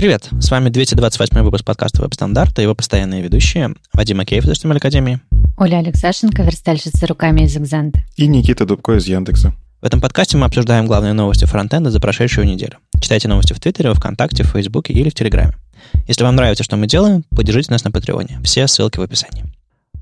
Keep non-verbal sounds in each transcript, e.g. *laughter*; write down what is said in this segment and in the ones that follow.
Привет, с вами 228 выпуск подкаста «Веб-стандарт» и его постоянные ведущие Вадим Макеев из HTML Академии. Оля Алексашенко, верстальщица руками из Exante. И Никита Дубко из Яндекса. В этом подкасте мы обсуждаем главные новости фронтенда за прошедшую неделю. Читайте новости в Твиттере, ВКонтакте, в Фейсбуке или в Телеграме. Если вам нравится, что мы делаем, поддержите нас на Патреоне. Все ссылки в описании.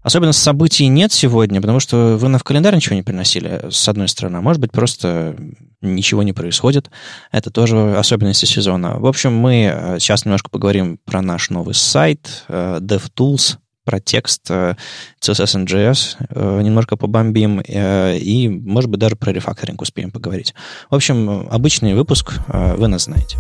Особенно событий нет сегодня, потому что вы на в календарь ничего не приносили, с одной стороны. Может быть, просто ничего не происходит. Это тоже особенности сезона. В общем, мы э, сейчас немножко поговорим про наш новый сайт DevTools, про текст CSS and JS, немножко побомбим, э, и, может быть, даже про рефакторинг успеем поговорить. В общем, обычный выпуск, э, вы нас знаете.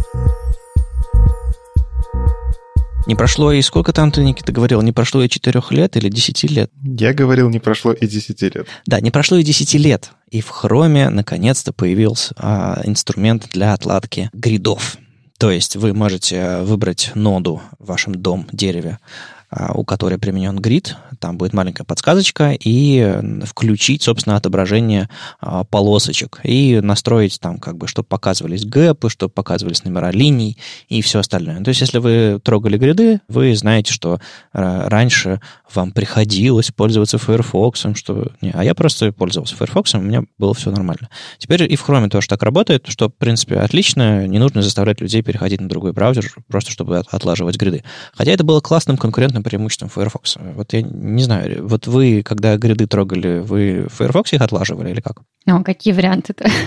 Не прошло и сколько там ты, Никита, говорил? Не прошло и четырех лет или десяти лет? Я говорил, не прошло и десяти лет. Да, не прошло и десяти лет. И в Chrome наконец-то появился а, инструмент для отладки гридов. То есть вы можете выбрать ноду в вашем дом, дереве, у которой применен грид, там будет маленькая подсказочка, и включить, собственно, отображение а, полосочек, и настроить там, как бы, чтобы показывались гэпы, чтобы показывались номера линий и все остальное. То есть, если вы трогали гриды, вы знаете, что а, раньше вам приходилось пользоваться Firefox, что... Не, а я просто пользовался Firefox, у меня было все нормально. Теперь и в Chrome тоже так работает, что, в принципе, отлично, не нужно заставлять людей переходить на другой браузер, просто чтобы отлаживать гриды. Хотя это было классным конкурентным конкурентным преимуществом Firefox. Вот я не знаю, вот вы, когда гриды трогали, вы в Firefox их отлаживали или как? Ну, какие варианты-то? *laughs*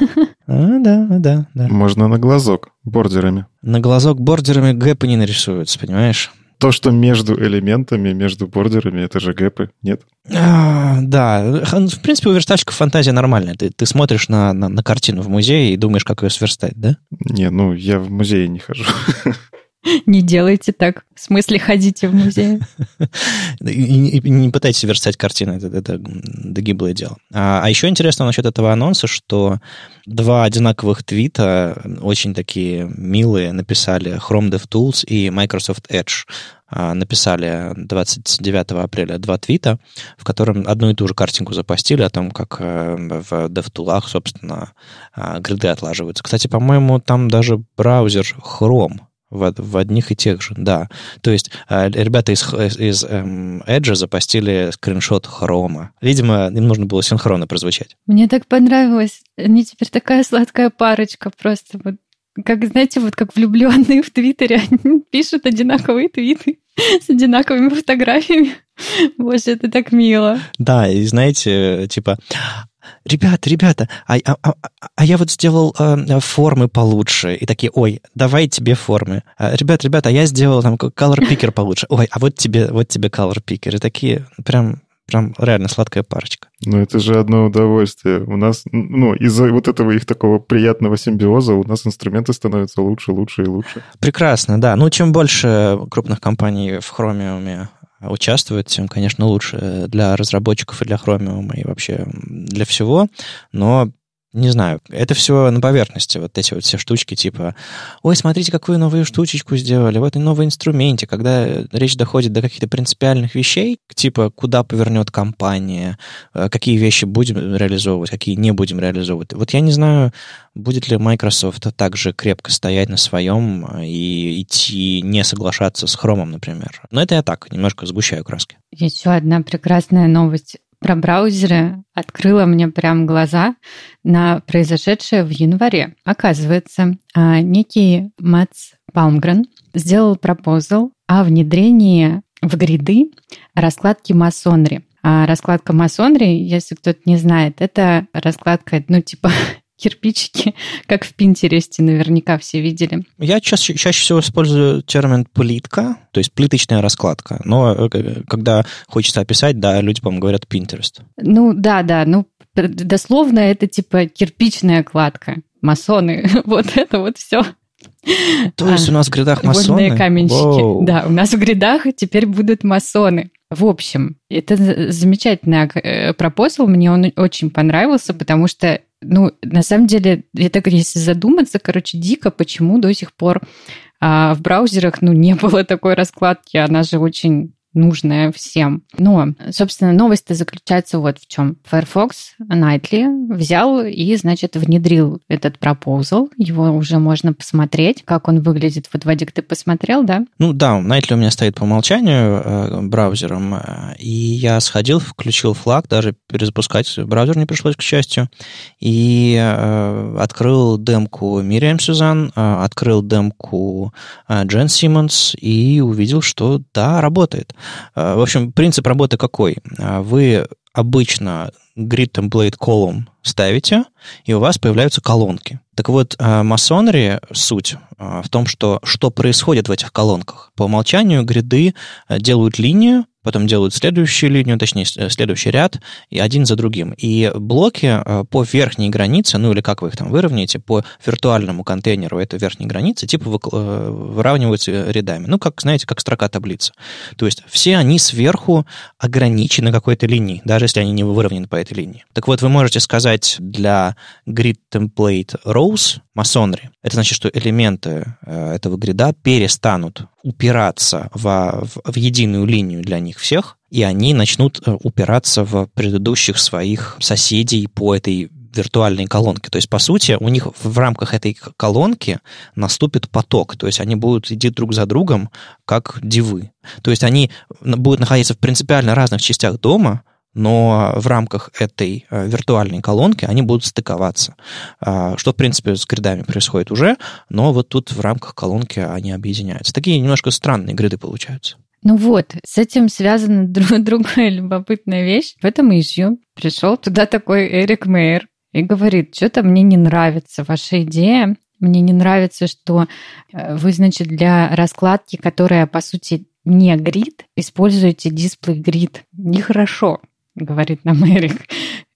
А, да, да, да. Можно на глазок бордерами. На глазок бордерами гэпы не нарисуются, понимаешь? То, что между элементами, между бордерами, это же гэпы, нет? А, да, в принципе, у верстальщиков фантазия нормальная. Ты, ты смотришь на, на, на картину в музее и думаешь, как ее сверстать, да? Не, ну, я в музее не хожу. *laughs* *laughs* Не делайте так. В смысле, ходите в музей. *laughs* И, не пытайтесь верстать картины, это, это догиблое дело. А, а еще интересно насчет этого анонса, что два одинаковых твита, очень такие милые, написали Chrome DevTools и Microsoft Edge а, написали 29 апреля два твита, в котором одну и ту же картинку запостили о том, как э, в DevTools, собственно, а, гриды отлаживаются. Кстати, по-моему, там даже браузер Chrome в, в одних и тех же, да. То есть э, ребята из, из эм, Edge запостили скриншот хрома. Видимо, им нужно было синхронно прозвучать. Мне так понравилось. Они теперь такая сладкая парочка просто. Вот как, знаете, вот как влюбленные в Твиттере, *laughs* они пишут одинаковые твиты с одинаковыми фотографиями. *laughs* Боже, это так мило. Да, и знаете, типа, ребята, ребята, а, а, а, а я вот сделал э, формы получше. И такие, ой, давай тебе формы. А, ребята, ребята, а я сделал там color picker получше. Ой, а вот тебе, вот тебе color picker. И такие прям прям реально сладкая парочка. Ну, это же одно удовольствие. У нас, ну, из-за вот этого их такого приятного симбиоза у нас инструменты становятся лучше, лучше и лучше. Прекрасно, да. Ну, чем больше крупных компаний в Chromium участвует, тем, конечно, лучше для разработчиков и для Chromium и вообще для всего. Но не знаю, это все на поверхности, вот эти вот все штучки, типа, ой, смотрите, какую новую штучечку сделали, вот и новый инструменте, когда речь доходит до каких-то принципиальных вещей, типа, куда повернет компания, э, какие вещи будем реализовывать, какие не будем реализовывать. Вот я не знаю, будет ли Microsoft также крепко стоять на своем э, и идти не соглашаться с Chrome, например. Но это я так, немножко сгущаю краски. Еще одна прекрасная новость про браузеры открыла мне прям глаза на произошедшее в январе. Оказывается, а, некий Матс Баумгрен сделал пропозал о внедрении в гриды раскладки масонри. А раскладка масонри, если кто-то не знает, это раскладка, ну, типа *laughs* кирпичики, *laughs* как в Пинтересте, наверняка все видели. Я чаще, чаще всего использую термин плитка, то есть плиточная раскладка. Но э, когда хочется описать, да, люди, по-моему, говорят Pinterest. Ну, да, да, ну, дословно это типа кирпичная кладка. Масоны, *laughs* вот это вот все. То есть у нас в грядах масоны? Водные каменщики. Воу. Да, у нас в грядах теперь будут масоны. В общем, это замечательный э, пропозал, мне он очень понравился, потому что, ну, на самом деле, это, если задуматься, короче, дико, почему до сих пор а, в браузерах, ну, не было *laughs* такой раскладки, она же очень нужное всем. Но, собственно, новость-то заключается вот в чем. Firefox Nightly взял и, значит, внедрил этот пропозал. Его уже можно посмотреть, как он выглядит. Вот, Вадик, ты посмотрел, да? Ну да, Nightly у меня стоит по умолчанию э, браузером, э, и я сходил, включил флаг, даже перезапускать браузер не пришлось, к счастью, и э, открыл демку Мириам Сюзан, э, открыл демку э, Джен Симмонс и увидел, что да, работает. Э, в общем, принцип работы какой? Э, вы обычно grid template column ставите, и у вас появляются колонки. Так вот, масонри суть в том, что что происходит в этих колонках. По умолчанию гриды делают линию, потом делают следующую линию, точнее, следующий ряд, и один за другим. И блоки э, по верхней границе, ну или как вы их там выровняете, по виртуальному контейнеру этой верхней границы, типа э, выравниваются рядами. Ну, как, знаете, как строка таблицы. То есть все они сверху ограничены какой-то линией, даже если они не выровнены по этой линии. Так вот, вы можете сказать для grid template rows масонри. Это значит, что элементы э, этого грида перестанут упираться в, в, в единую линию для них всех, и они начнут э, упираться в предыдущих своих соседей по этой виртуальной колонке. То есть, по сути, у них в рамках этой колонки наступит поток. То есть, они будут идти друг за другом, как дивы. То есть, они будут находиться в принципиально разных частях дома, но в рамках этой э, виртуальной колонки они будут стыковаться. А, что, в принципе, с гридами происходит уже, но вот тут в рамках колонки они объединяются. Такие немножко странные гриды получаются. Ну вот, с этим связана *laughs* друг, другая любопытная вещь. В этом issue пришел туда такой Эрик Мейер и говорит, что-то мне не нравится ваша идея, мне не нравится, что э, вы, значит, для раскладки, которая, по сути, не грид, используете дисплей грид. Нехорошо говорит нам *laughs* Эрик.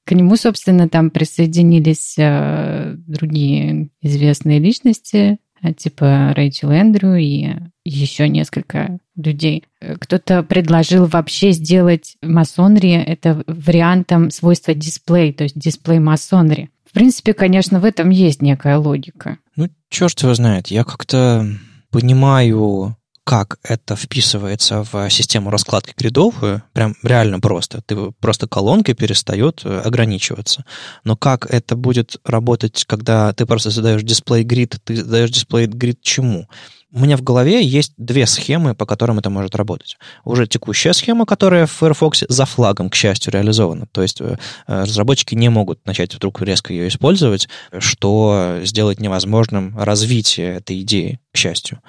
К нему, собственно, там присоединились э, другие известные личности, э, типа Рэйчел Эндрю и еще несколько людей. Кто-то предложил вообще сделать масонри это вариантом свойства дисплей, то есть дисплей масонри. В принципе, конечно, в этом есть некая логика. Ну, черт его знает. Я как-то понимаю как это вписывается в систему раскладки гридов, прям реально просто. Ты просто колонкой перестает э, ограничиваться. Но как это будет работать, когда ты просто задаешь дисплей грид, ты задаешь дисплей грид чему? У меня в голове есть две схемы, по которым это может работать. Уже текущая схема, которая в Firefox за флагом, к счастью, реализована. То есть э, разработчики не могут начать вдруг резко ее использовать, что сделает невозможным развитие этой идеи, к счастью.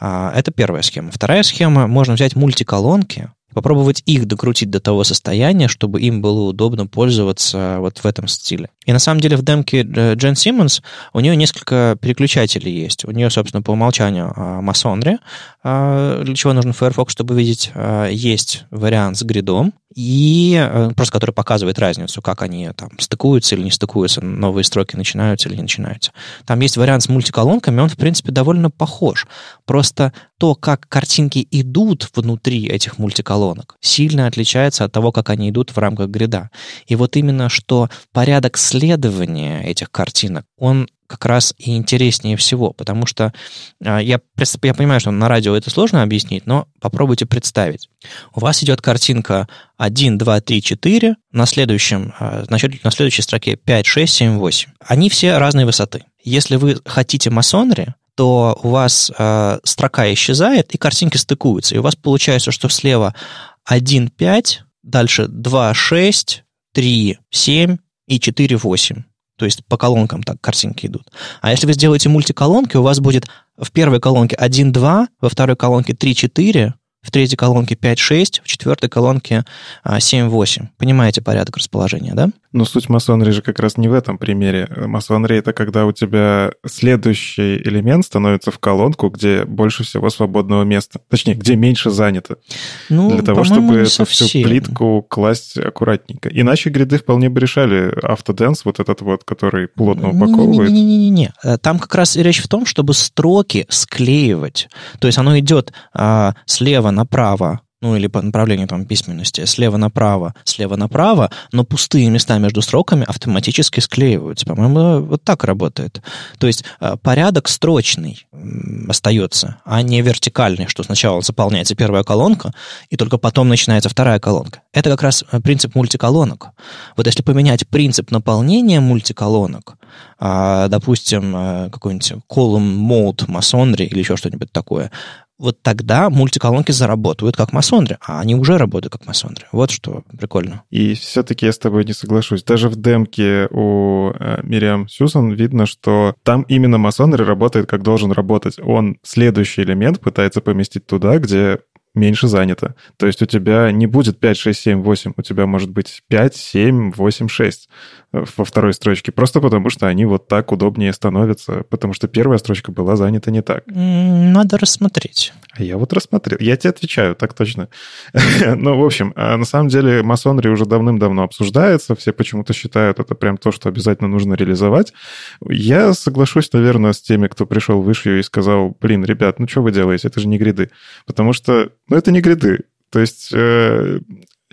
А, это первая схема. Вторая схема, можно взять мультиколонки, попробовать их докрутить до того состояния, чтобы им было удобно пользоваться вот в этом стиле. И на самом деле в демке э, Джен Симмонс у нее несколько переключателей есть. У нее, собственно, по умолчанию Масонри, а, для чего нужен Firefox, чтобы видеть, а, есть вариант с гридом, и э, просто который показывает разницу, как они там стыкуются или не стыкуются, новые строки начинаются или не начинаются. Там есть вариант с мультиколонками, он, в принципе, довольно похож. Просто то, как картинки идут внутри этих мультиколонок, сильно отличается от того, как они идут в рамках грида. И вот именно что порядок следования этих картинок, он как раз и интереснее всего, потому что а, я, я понимаю, что на радио это сложно объяснить, но попробуйте представить. У вас идет картинка 1, 2, 3, 4, на, следующем, значит, на следующей строке 5, 6, 7, 8. Они все разной высоты. Если вы хотите масонри, то у вас э, строка исчезает, и картинки стыкуются. И у вас получается, что слева 1, 5, дальше 2, 6, 3, 7 и 4, 8. То есть по колонкам так картинки идут. А если вы сделаете мультиколонки, у вас будет в первой колонке 1-2, во второй колонке 3-4, в третьей колонке 5-6, в четвертой колонке 7-8. А, Понимаете порядок расположения, да? Но суть масонри же как раз не в этом примере. Масонри — это когда у тебя следующий элемент становится в колонку, где больше всего свободного места. Точнее, где меньше занято. Ну, Для того, чтобы эту всю плитку класть аккуратненько. Иначе гриды вполне бы решали автоденс, вот этот вот, который плотно упаковывает. Не-не-не. Э, там как раз речь в том, чтобы строки склеивать. То есть оно идет а, слева направо ну или по направлению там письменности, слева направо, слева направо, но пустые места между строками автоматически склеиваются. По-моему, вот так работает. То есть э, порядок строчный остается, а не вертикальный, что сначала заполняется первая колонка, и только потом начинается вторая колонка. Это как раз э, принцип мультиколонок. Вот если поменять принцип наполнения мультиколонок, а, допустим, э, какой-нибудь column mode масонри или еще что-нибудь такое, вот тогда мультиколонки заработают как масонры, а они уже работают как масонры. Вот что прикольно. И все-таки я с тобой не соглашусь. Даже в демке у э, Мириам Сьюзан видно, что там именно масонры работает как должен работать. Он следующий элемент пытается поместить туда, где меньше занято. То есть у тебя не будет 5, 6, 7, 8, у тебя может быть 5, 7, 8, 6 во второй строчке, просто потому что они вот так удобнее становятся, потому что первая строчка была занята не так. Надо рассмотреть. А я вот рассмотрел. Я тебе отвечаю, так точно. *laughs* ну, в общем, а на самом деле масонри уже давным-давно обсуждается, все почему-то считают это прям то, что обязательно нужно реализовать. Я соглашусь, наверное, с теми, кто пришел в Ишью и сказал, блин, ребят, ну что вы делаете, это же не гриды. Потому что, ну, это не гриды. То есть э,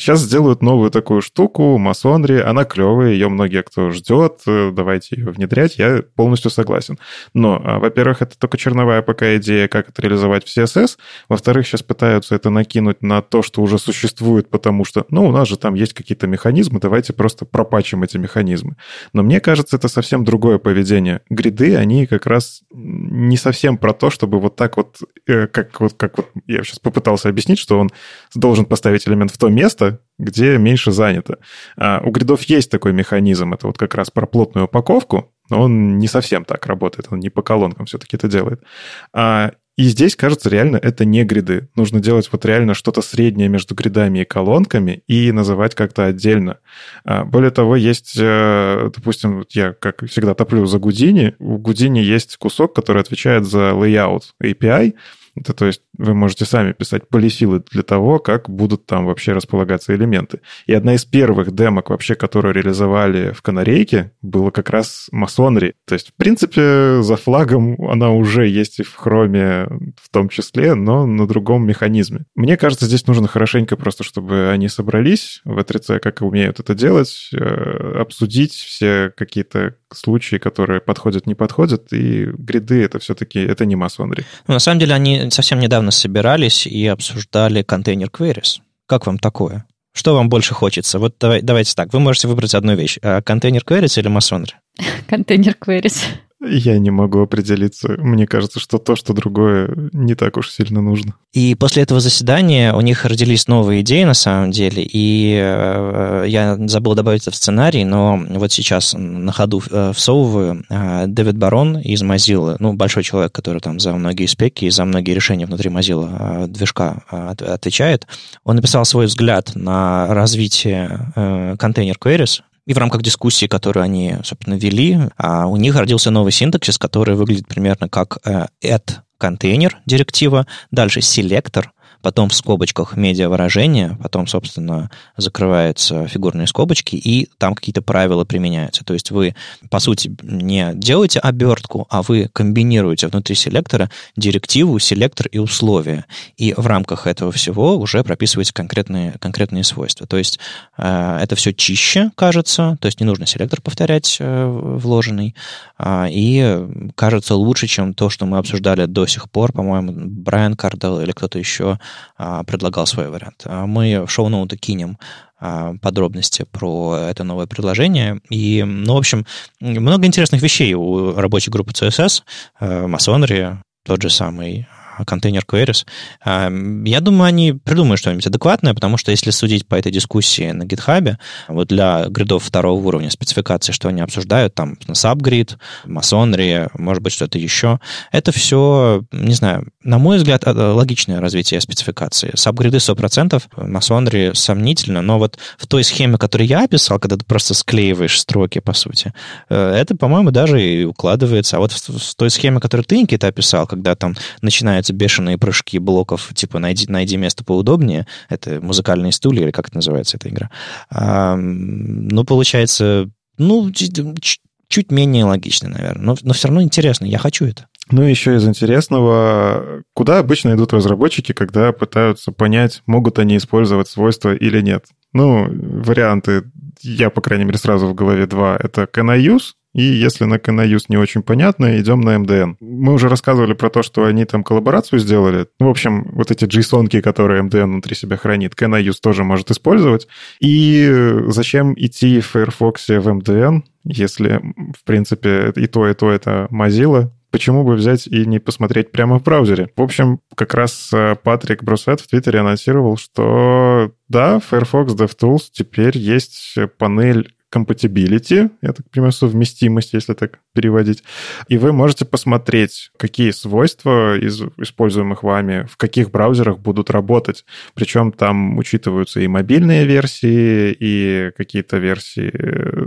Сейчас сделают новую такую штуку, масонри, она клевая, ее многие кто ждет, э, давайте ее внедрять, я полностью согласен. Но, а, во-первых, это только черновая пока идея, как это реализовать в CSS, во-вторых, сейчас пытаются это накинуть на то, что уже существует, потому что, ну, у нас же там есть какие-то механизмы, давайте просто пропачим эти механизмы. Но мне кажется, это совсем другое поведение. Гриды, они как раз не совсем про то, чтобы вот так вот, э, как вот, как вот я сейчас попытался объяснить, что он должен поставить элемент в то место, где меньше занято. А у гридов есть такой механизм, это вот как раз про плотную упаковку, но он не совсем так работает, он не по колонкам все-таки это делает. А, и здесь, кажется, реально это не гриды. Нужно делать вот реально что-то среднее между гридами и колонками и называть как-то отдельно. А, более того, есть, э, допустим, я, как всегда, топлю за Гудини. У Гудини есть кусок, который отвечает за layout API, это то есть вы можете сами писать полисилы для того, как будут там вообще располагаться элементы. И одна из первых демок вообще, которую реализовали в Канарейке, было как раз масонри. То есть, в принципе, за флагом она уже есть и в хроме в том числе, но на другом механизме. Мне кажется, здесь нужно хорошенько просто, чтобы они собрались в E3C, как умеют это делать, э, обсудить все какие-то случаи, которые подходят, не подходят, и гриды это все-таки это не масонри. Ну, на самом деле они совсем недавно собирались и обсуждали контейнер queries. Как вам такое? Что вам больше хочется? Вот давай, давайте так, вы можете выбрать одну вещь. А, контейнер queries или масонри? *laughs* Контейнер queries. Я не могу определиться. Мне кажется, что то, что другое, не так уж сильно нужно. И после этого заседания у них родились новые идеи, на самом деле, и э, я забыл добавить это в сценарий, но вот сейчас на ходу э, всовываю. Э, Дэвид Барон из Mozilla, ну, большой человек, который там за многие спеки и за многие решения внутри Mozilla движка отвечает, он написал свой взгляд на развитие контейнер queries, и в рамках дискуссии, которую они, собственно, вели, а у них родился новый синтаксис, который выглядит примерно как э, add контейнер директива, дальше селектор, потом в скобочках медиавыражение, потом, собственно, закрываются фигурные скобочки, и там какие-то правила применяются. То есть вы, по сути, не делаете обертку, а вы комбинируете внутри селектора директиву, селектор и условия. И в рамках этого всего уже прописываете конкретные, конкретные свойства. То есть э, это все чище, кажется, то есть не нужно селектор повторять э, вложенный, э, и кажется лучше, чем то, что мы обсуждали до сих пор, по-моему, Брайан Кардел или кто-то еще предлагал свой вариант. А мы в шоу-ноуты кинем а, подробности про это новое предложение. И, ну, в общем, много интересных вещей у рабочей группы CSS, Масонри, тот же самый контейнер queries. Я думаю, они придумают что-нибудь адекватное, потому что если судить по этой дискуссии на GitHub, вот для гридов второго уровня спецификации, что они обсуждают, там subgrid, масонри, может быть, что-то еще, это все, не знаю, на мой взгляд, логичное развитие спецификации. Сабгриды 100%, масонри сомнительно, но вот в той схеме, которую я описал, когда ты просто склеиваешь строки, по сути, э, это, по-моему, даже и укладывается. А вот в той схеме, которую ты, Никита, описал, когда там начинается эти бешеные прыжки блоков, типа найди, найди место поудобнее, это музыкальные стулья, или как это называется эта игра, а, ну, получается, ну, чуть менее логичный, наверное. Но, но все равно интересно, я хочу это. Ну, еще из интересного, куда обычно идут разработчики, когда пытаются понять, могут они использовать свойства или нет. Ну, варианты, я, по крайней мере, сразу в голове два. Это can I use, и если на CanIUse не очень понятно, идем на MDN. Мы уже рассказывали про то, что они там коллаборацию сделали. Ну, в общем, вот эти json которые MDN внутри себя хранит, CanIUse тоже может использовать. И зачем идти в Firefox в MDN, если, в принципе, и то, и то это Mozilla, почему бы взять и не посмотреть прямо в браузере? В общем, как раз э, Патрик Брусет в Твиттере анонсировал, что да, Firefox DevTools теперь есть панель compatibility, я так понимаю, совместимость, если так переводить. И вы можете посмотреть, какие свойства из используемых вами в каких браузерах будут работать. Причем там учитываются и мобильные версии, и какие-то версии.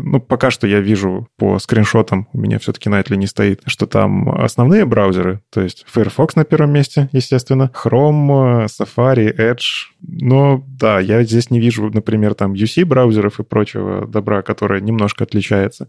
Ну, пока что я вижу по скриншотам, у меня все-таки на это не стоит, что там основные браузеры, то есть Firefox на первом месте, естественно, Chrome, Safari, Edge. Но да, я здесь не вижу, например, там UC браузеров и прочего добра, которая немножко отличается.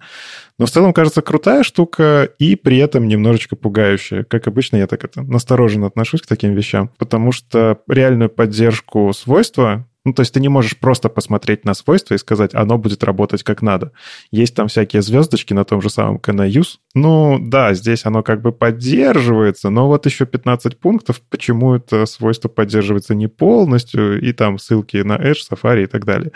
Но в целом кажется крутая штука и при этом немножечко пугающая. Как обычно, я так это настороженно отношусь к таким вещам, потому что реальную поддержку свойства ну, то есть ты не можешь просто посмотреть на свойства и сказать, оно будет работать как надо. Есть там всякие звездочки на том же самом CanaUse. Ну, да, здесь оно как бы поддерживается, но вот еще 15 пунктов, почему это свойство поддерживается не полностью, и там ссылки на Edge, Safari и так далее.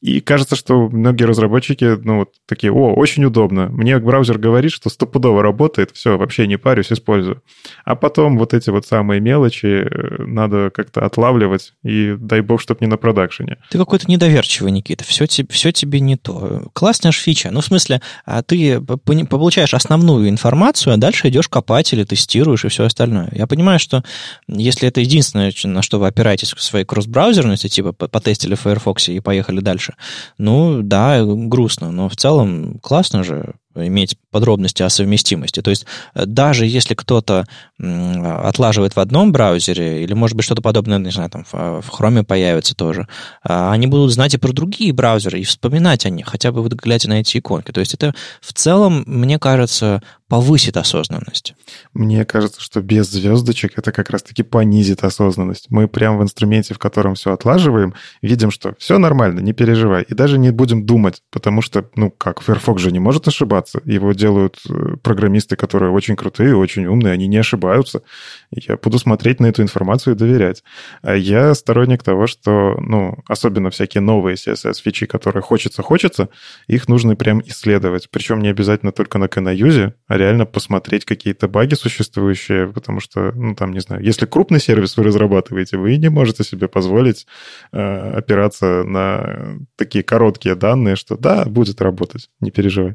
И кажется, что многие разработчики, ну, вот такие, о, очень удобно. Мне браузер говорит, что стопудово работает, все, вообще не парюсь, использую. А потом вот эти вот самые мелочи э, надо как-то отлавливать, и дай бог, чтобы не на продакшене. Ты какой-то недоверчивый, Никита, все, все тебе не то. Классная же фича. Ну, в смысле, а ты получаешь основную информацию, а дальше идешь копать или тестируешь и все остальное. Я понимаю, что если это единственное, на что вы опираетесь в своей кросс-браузерности, типа потестили в Firefox и поехали дальше, ну, да, грустно, но в целом классно же иметь подробности о совместимости. То есть э, даже если кто-то отлаживает в одном браузере, или, может быть, что-то подобное, не знаю, там в Chrome появится тоже, а, они будут знать и про другие браузеры, и вспоминать о них, хотя бы вот глядя на эти иконки. То есть это в целом, мне кажется, повысит осознанность. Мне кажется, что без звездочек это как раз-таки понизит осознанность. Мы прямо в инструменте, в котором все отлаживаем, видим, что все нормально, не переживай. И даже не будем думать, потому что, ну как, Firefox же не может ошибаться. Его делают э, программисты, которые очень крутые, очень умные, они не ошибаются. Я буду смотреть на эту информацию и доверять. А я сторонник того, что, ну, особенно всякие новые CSS-фичи, которые хочется-хочется, их нужно прям исследовать. Причем не обязательно только на Canayuse, а реально посмотреть какие-то баги существующие, потому что, ну, там, не знаю, если крупный сервис вы разрабатываете, вы не можете себе позволить э, опираться на такие короткие данные, что да, будет работать, не переживай.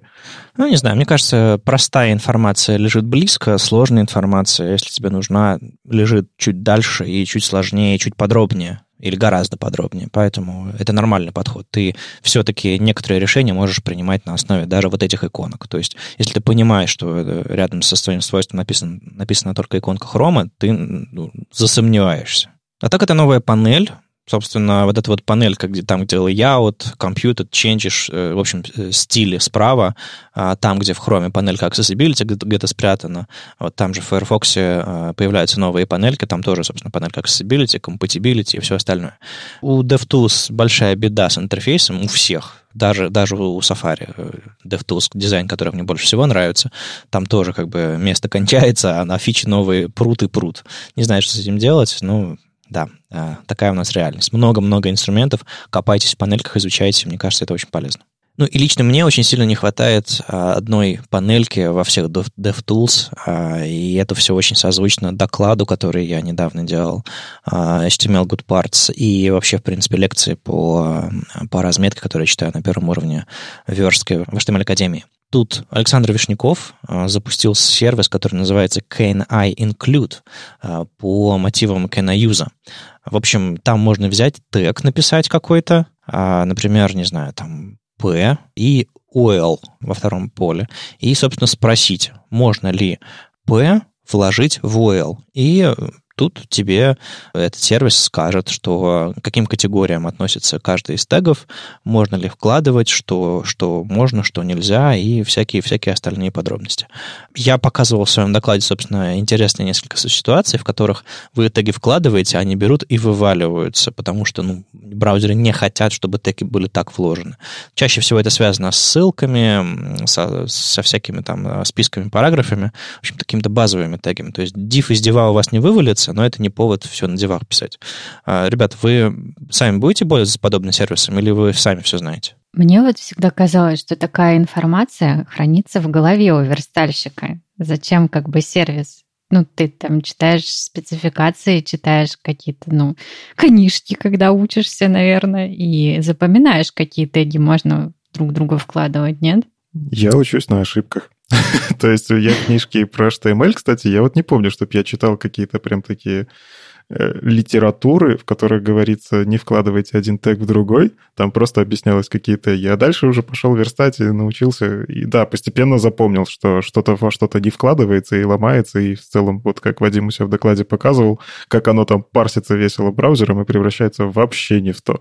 Ну, не знаю, мне кажется, простая информация лежит близко, сложная информация, если тебе нужна, лежит чуть дальше и чуть сложнее, чуть подробнее или гораздо подробнее. Поэтому это нормальный подход. Ты все-таки некоторые решения можешь принимать на основе даже вот этих иконок. То есть, если ты понимаешь, что рядом со своим свойством написано, написана только иконка хрома, ты ну, засомневаешься. А так это новая панель, собственно, вот эта вот панель, где, там, где layout, compute, changes, э, в общем, э, стили справа, а там, где в Chrome панелька accessibility где-то, где спрятана, вот там же в Firefox э, появляются новые панельки, там тоже, собственно, панелька accessibility, compatibility и все остальное. У DevTools большая беда с интерфейсом, у всех, даже, даже у Safari DevTools дизайн, который мне больше всего нравится, там тоже как бы место кончается, а на фичи новые прут и прут. Не знаю, что с этим делать, ну, да, э, такая у нас реальность. Много-много инструментов, копайтесь в панельках, изучайте, мне кажется, это очень полезно. Ну и лично мне очень сильно не хватает а, одной панельки во всех DevTools, а, и это все очень созвучно докладу, который я недавно делал, а, HTML Good Parts, и вообще, в принципе, лекции по, по разметке, которые я читаю на первом уровне верстки в HTML Академии. Тут Александр Вишняков а, запустил сервис, который называется CanI Include а, по мотивам CanIUse. В общем, там можно взять тег, написать какой-то, а, например, не знаю, там P и OL во втором поле, и, собственно, спросить, можно ли P вложить в OL. И тут тебе этот сервис скажет, что каким категориям относится каждый из тегов, можно ли вкладывать, что, что можно, что нельзя, и всякие-всякие остальные подробности. Я показывал в своем докладе, собственно, интересные несколько ситуаций, в которых вы теги вкладываете, они берут и вываливаются, потому что ну, браузеры не хотят, чтобы теги были так вложены. Чаще всего это связано с ссылками, со, со всякими там списками, параграфами, в общем, какими-то базовыми тегами. То есть div из дива у вас не вывалится, но это не повод все на дивах писать. А, ребят, вы сами будете пользоваться подобным сервисом или вы сами все знаете? Мне вот всегда казалось, что такая информация хранится в голове у верстальщика. Зачем как бы сервис? Ну, ты там читаешь спецификации, читаешь какие-то, ну, книжки, когда учишься, наверное, и запоминаешь, какие теги можно друг друга вкладывать, нет? Я учусь на ошибках. *laughs* То есть я книжки про HTML, кстати, я вот не помню, чтобы я читал какие-то прям такие Э, литературы, в которой говорится, не вкладывайте один тег в другой, там просто объяснялось какие-то я дальше уже пошел верстать и научился, и да, постепенно запомнил, что что-то во что-то не вкладывается и ломается, и в целом, вот как Вадим у себя в докладе показывал, как оно там парсится весело браузером и превращается вообще не в то.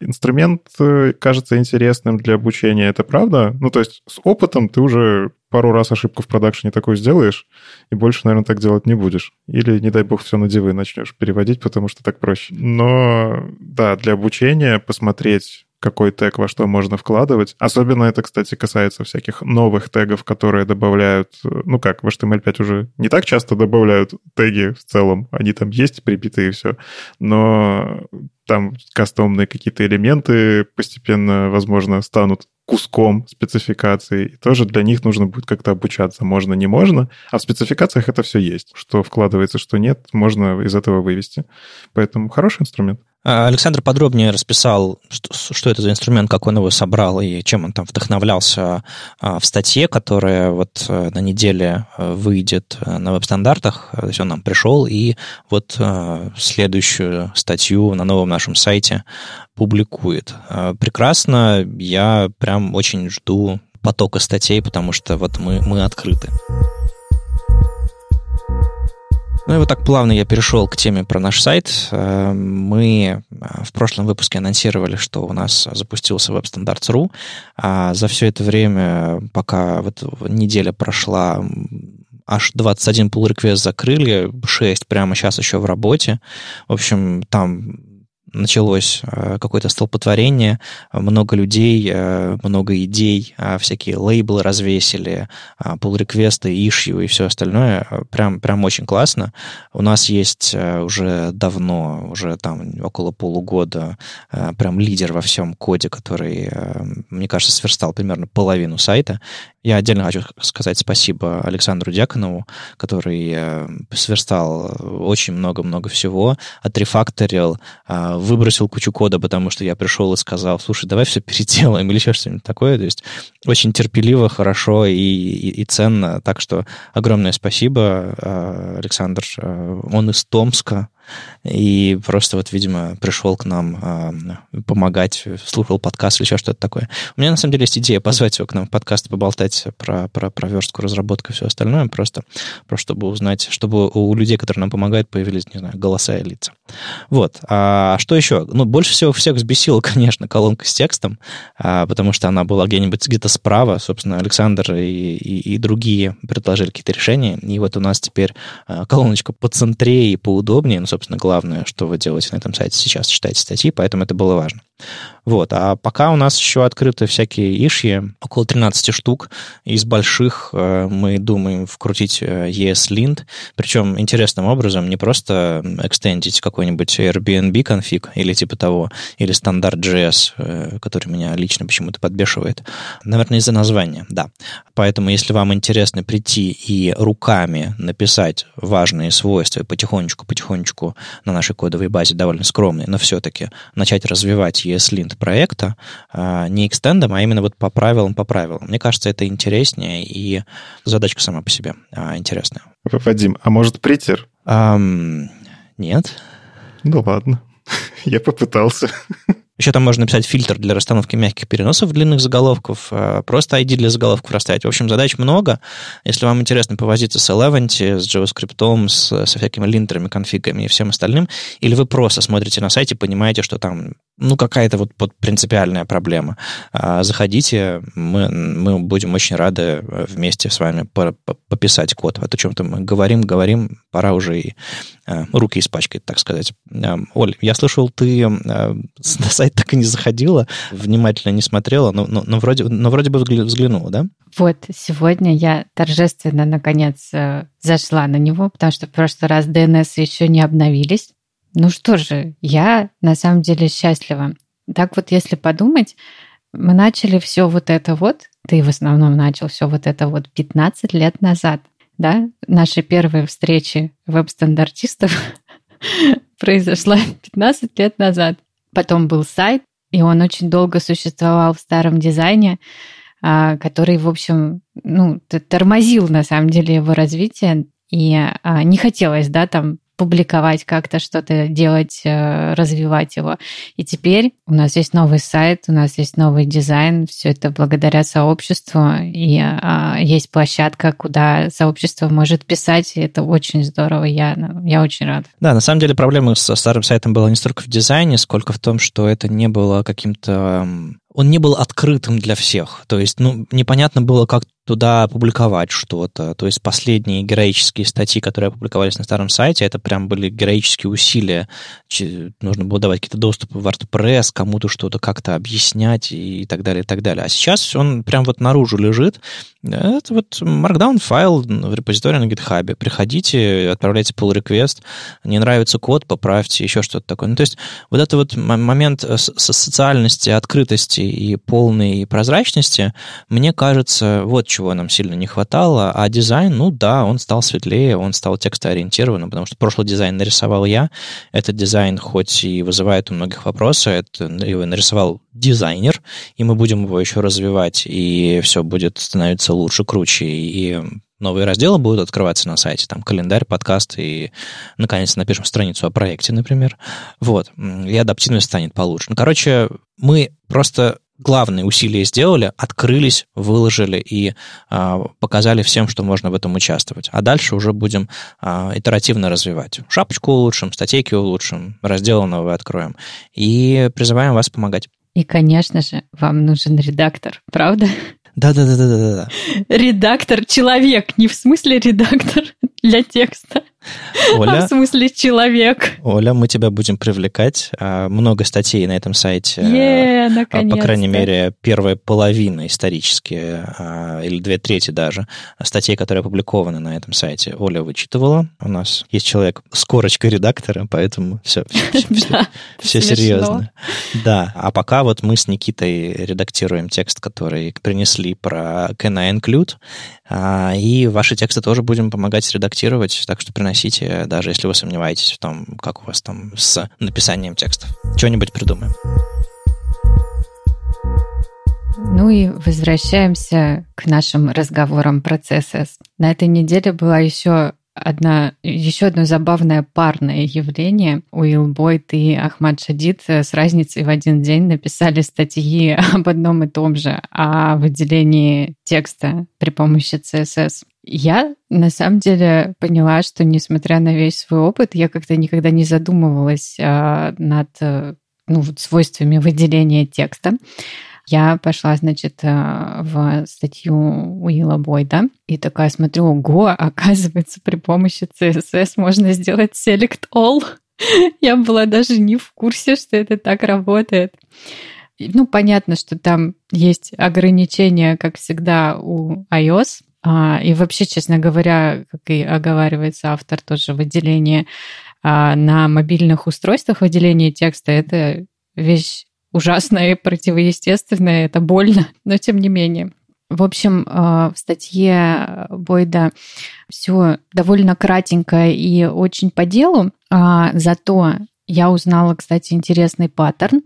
Инструмент э, кажется интересным для обучения, это правда? Ну, то есть с опытом ты уже пару раз ошибку в продакшене такую сделаешь, и больше, наверное, так делать не будешь. Или, не дай бог, все на дивы начнешь переводить, потому что так проще. Но, да, для обучения посмотреть какой тег во что можно вкладывать. Особенно это, кстати, касается всяких новых тегов, которые добавляют... Ну как, в HTML5 уже не так часто добавляют теги в целом. Они там есть прибитые и все. Но там кастомные какие-то элементы постепенно, возможно, станут куском спецификации. И тоже для них нужно будет как-то обучаться. Можно, не можно. А в спецификациях это все есть. Что вкладывается, что нет, можно из этого вывести. Поэтому хороший инструмент. А, Александр подробнее расписал, что, что это за инструмент, как он его собрал и чем он там вдохновлялся а, в статье, которая вот э, на неделе э, выйдет э, на веб-стандартах. То есть он нам пришел и вот следующую статью на новом нашем сайте публикует. Прекрасно, я прям очень жду потока статей, потому что вот мы, мы открыты. Ну и вот так плавно я перешел к теме про наш сайт. Э, мы э, в прошлом выпуске анонсировали, что у нас запустился WebStandards.ru. А за все это время, пока вот неделя прошла, аж 21 pull request закрыли, 6 прямо сейчас еще в работе. В общем, там началось э, какое-то столпотворение, много людей, э, много идей, а всякие лейблы развесили, pull-реквесты, ишью и все остальное. Прям, прям очень классно. У нас есть э, уже давно, уже там около полугода, прям лидер во всем коде, который, мне кажется, сверстал примерно половину сайта. Я отдельно хочу сказать спасибо Александру Дьяконову, который сверстал очень много-много всего, отрефакторил, выбросил кучу кода, потому что я пришел и сказал, слушай, давай все переделаем или еще что-нибудь такое. То есть очень терпеливо, хорошо и, и, и ценно. Так что огромное спасибо, а, Александр. Он из Томска, и просто вот, видимо, пришел к нам э, помогать, слушал подкаст или еще что-то такое. У меня, на самом деле, есть идея позвать его к нам в подкаст, поболтать про, про, про верстку, разработку и все остальное, просто, просто чтобы узнать, чтобы у людей, которые нам помогают, появились, не знаю, голоса и лица. Вот. А что еще? Ну, больше всего всех взбесила, *laughs* конечно, колонка с текстом, а, потому что она была где-нибудь где-то справа. Собственно, Александр и, и, и другие предложили какие-то решения. И вот у нас теперь а, колоночка по центре и поудобнее. Ну, собственно, главное, что вы делаете на этом сайте сейчас, читаете статьи, поэтому это было важно. Вот. А пока у нас еще открыты всякие ишьи, около 13 штук. Из больших э, мы думаем вкрутить э, ESLint, причем интересным образом, не просто экстендить какой-нибудь Airbnb конфиг или типа того, или стандарт JS, э, который меня лично почему-то подбешивает. Наверное, из-за названия, да. Поэтому, если вам интересно прийти и руками написать важные свойства потихонечку-потихонечку на нашей кодовой базе довольно скромные, но все-таки начать развивать ESLint проекта а, не экстендом, а именно вот по правилам, по правилам. Мне кажется, это интереснее, и задачка сама по себе а, интересная. Вадим, а может притер? Um, нет. Ну ладно, *laughs* я попытался. *laughs* Еще там можно написать фильтр для расстановки мягких переносов длинных заголовков, а, просто ID для заголовков расставить. В общем, задач много. Если вам интересно повозиться с Eleven, с JavaScript, с, со всякими линтерами, конфигами и всем остальным, или вы просто смотрите на сайте, понимаете, что там ну, какая-то вот принципиальная проблема, а, заходите, мы, мы будем очень рады вместе с вами пописать код. Вот о чем-то мы говорим, говорим, пора уже и а, руки испачкать, так сказать. Оль, я слышал, ты на сайт *laughs* так и не заходила, внимательно не смотрела, но, но, но, вроде, но вроде бы взглянула, да? Вот, сегодня я торжественно, наконец, э, зашла на него, потому что в прошлый раз DNS еще не обновились. Ну что же, я на самом деле счастлива. Так вот, если подумать, мы начали все вот это вот, ты в основном начал все вот это вот 15 лет назад, да? Наши первые встречи веб-стандартистов *laughs* произошла 15 лет назад. Потом был сайт, и он очень долго существовал в старом дизайне, а, который, в общем, ну, тормозил на самом деле его развитие, и а, не хотелось, да, там публиковать как-то, что-то делать, э, развивать его. И теперь у нас есть новый сайт, у нас есть новый дизайн, все это благодаря сообществу, и а, есть площадка, куда сообщество может писать, и это очень здорово, я, я очень рад. Да, на самом деле проблема со старым сайтом была не столько в дизайне, сколько в том, что это не было каким-то он не был открытым для всех. То есть, ну, непонятно было, как туда публиковать что-то. То есть последние героические статьи, которые опубликовались на старом сайте, это прям были героические усилия. Нужно было давать какие-то доступы в WordPress, кому-то что-то как-то объяснять и так далее, и так далее. А сейчас он прям вот наружу лежит. Это вот Markdown файл в репозитории на GitHub. Приходите, отправляйте pull request. Не нравится код, поправьте, еще что-то такое. Ну, то есть вот это вот момент социальности, открытости и полной прозрачности, мне кажется, вот чего нам сильно не хватало. А дизайн, ну да, он стал светлее, он стал текстоориентированным, потому что прошлый дизайн нарисовал я. Этот дизайн хоть и вызывает у многих вопросы, это его нарисовал дизайнер, и мы будем его еще развивать, и все будет становиться лучше, круче, и новые разделы будут открываться на сайте, там календарь, подкаст, и наконец напишем страницу о проекте, например. Вот, и адаптивность станет получше. Ну, короче, мы просто главные усилия сделали, открылись, выложили и а, показали всем, что можно в этом участвовать. А дальше уже будем а, итеративно развивать. Шапочку улучшим, статейки улучшим, разделы новые откроем. И призываем вас помогать. И, конечно же, вам нужен редактор, правда? Да-да-да-да-да. Редактор человек, не в смысле редактор *laughs* для текста, Оля, а в смысле человек. Оля, мы тебя будем привлекать. А, много статей на этом сайте. Yeah, а, по крайней мере, первая половина исторические, а, или две трети даже, статей, которые опубликованы на этом сайте, Оля вычитывала. У нас есть человек с корочкой редактора, поэтому все, все, серьезно. Да, а пока вот мы с Никитой редактируем текст, который принесли про Can I Include, и ваши тексты тоже будем помогать редактировать, так что приносите, даже если вы сомневаетесь в том, как у вас там с написанием текстов. Что-нибудь придумаем. Ну и возвращаемся к нашим разговорам про CSS. На этой неделе была еще одна, еще одно забавное парное явление. Уилл Бойт и Ахмад Шадид с разницей в один день написали статьи *laughs* об одном и том же, о выделении текста при помощи CSS. Я на самом деле поняла, что несмотря на весь свой опыт, я как-то никогда не задумывалась а, над э, ну, свойствами выделения текста. Я пошла, значит, э, в статью Уилла Бойда и такая смотрю, ого, оказывается, при помощи CSS можно сделать select all. *laughs* Я была даже не в курсе, что это так работает. Ну, понятно, что там есть ограничения, как всегда, у iOS, а, и вообще, честно говоря, как и оговаривается автор, тоже выделение а, на мобильных устройствах, выделение текста — это вещь ужасная и противоестественная, это больно, *laughs* но тем не менее. В общем, а, в статье Бойда все довольно кратенько и очень по делу, зато я узнала, кстати, интересный паттерн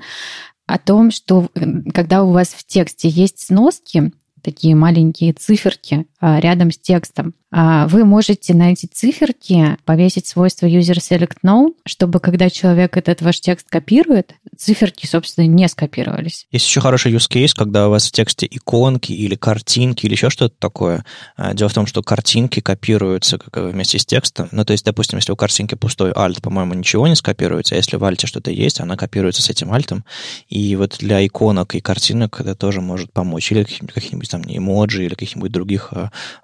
о том, что когда у вас в тексте есть сноски, такие маленькие циферки а, рядом с текстом. А, вы можете на эти циферки повесить свойство user select no, чтобы когда человек этот ваш текст копирует, циферки, собственно, не скопировались. Есть еще хороший use case, когда у вас в тексте иконки или картинки или еще что-то такое. А, дело в том, что картинки копируются вместе с текстом. Ну, то есть, допустим, если у картинки пустой alt, по-моему, ничего не скопируется, а если в альте что-то есть, она копируется с этим альтом. И вот для иконок и картинок это тоже может помочь. Или каких-нибудь там эмоджи или каких-нибудь других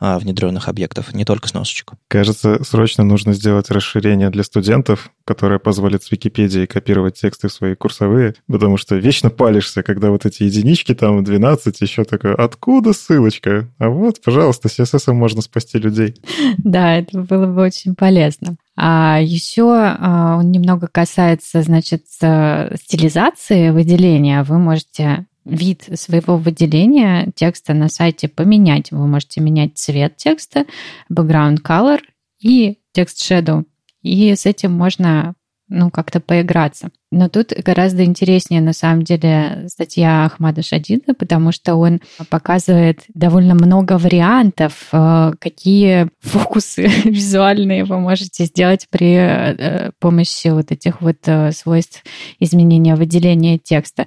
а, внедренных объектов, не только сносочек. Кажется, срочно нужно сделать расширение для студентов, которое позволит с Википедии копировать тексты в свои курсовые, потому что вечно палишься, когда вот эти единички там 12, еще такое, откуда ссылочка? А вот, пожалуйста, CSS можно спасти людей. *laughs* Да, это было бы очень полезно. А еще а, он немного касается, значит, стилизации выделения. Вы можете вид своего выделения текста на сайте поменять. Вы можете менять цвет текста, background color и текст shadow. И с этим можно ну, как-то поиграться. Но тут гораздо интереснее, на самом деле, статья Ахмада Шадида, потому что он показывает довольно много вариантов, э, какие фокусы *laughs* визуальные вы можете сделать при э, помощи вот этих вот э, свойств изменения выделения текста.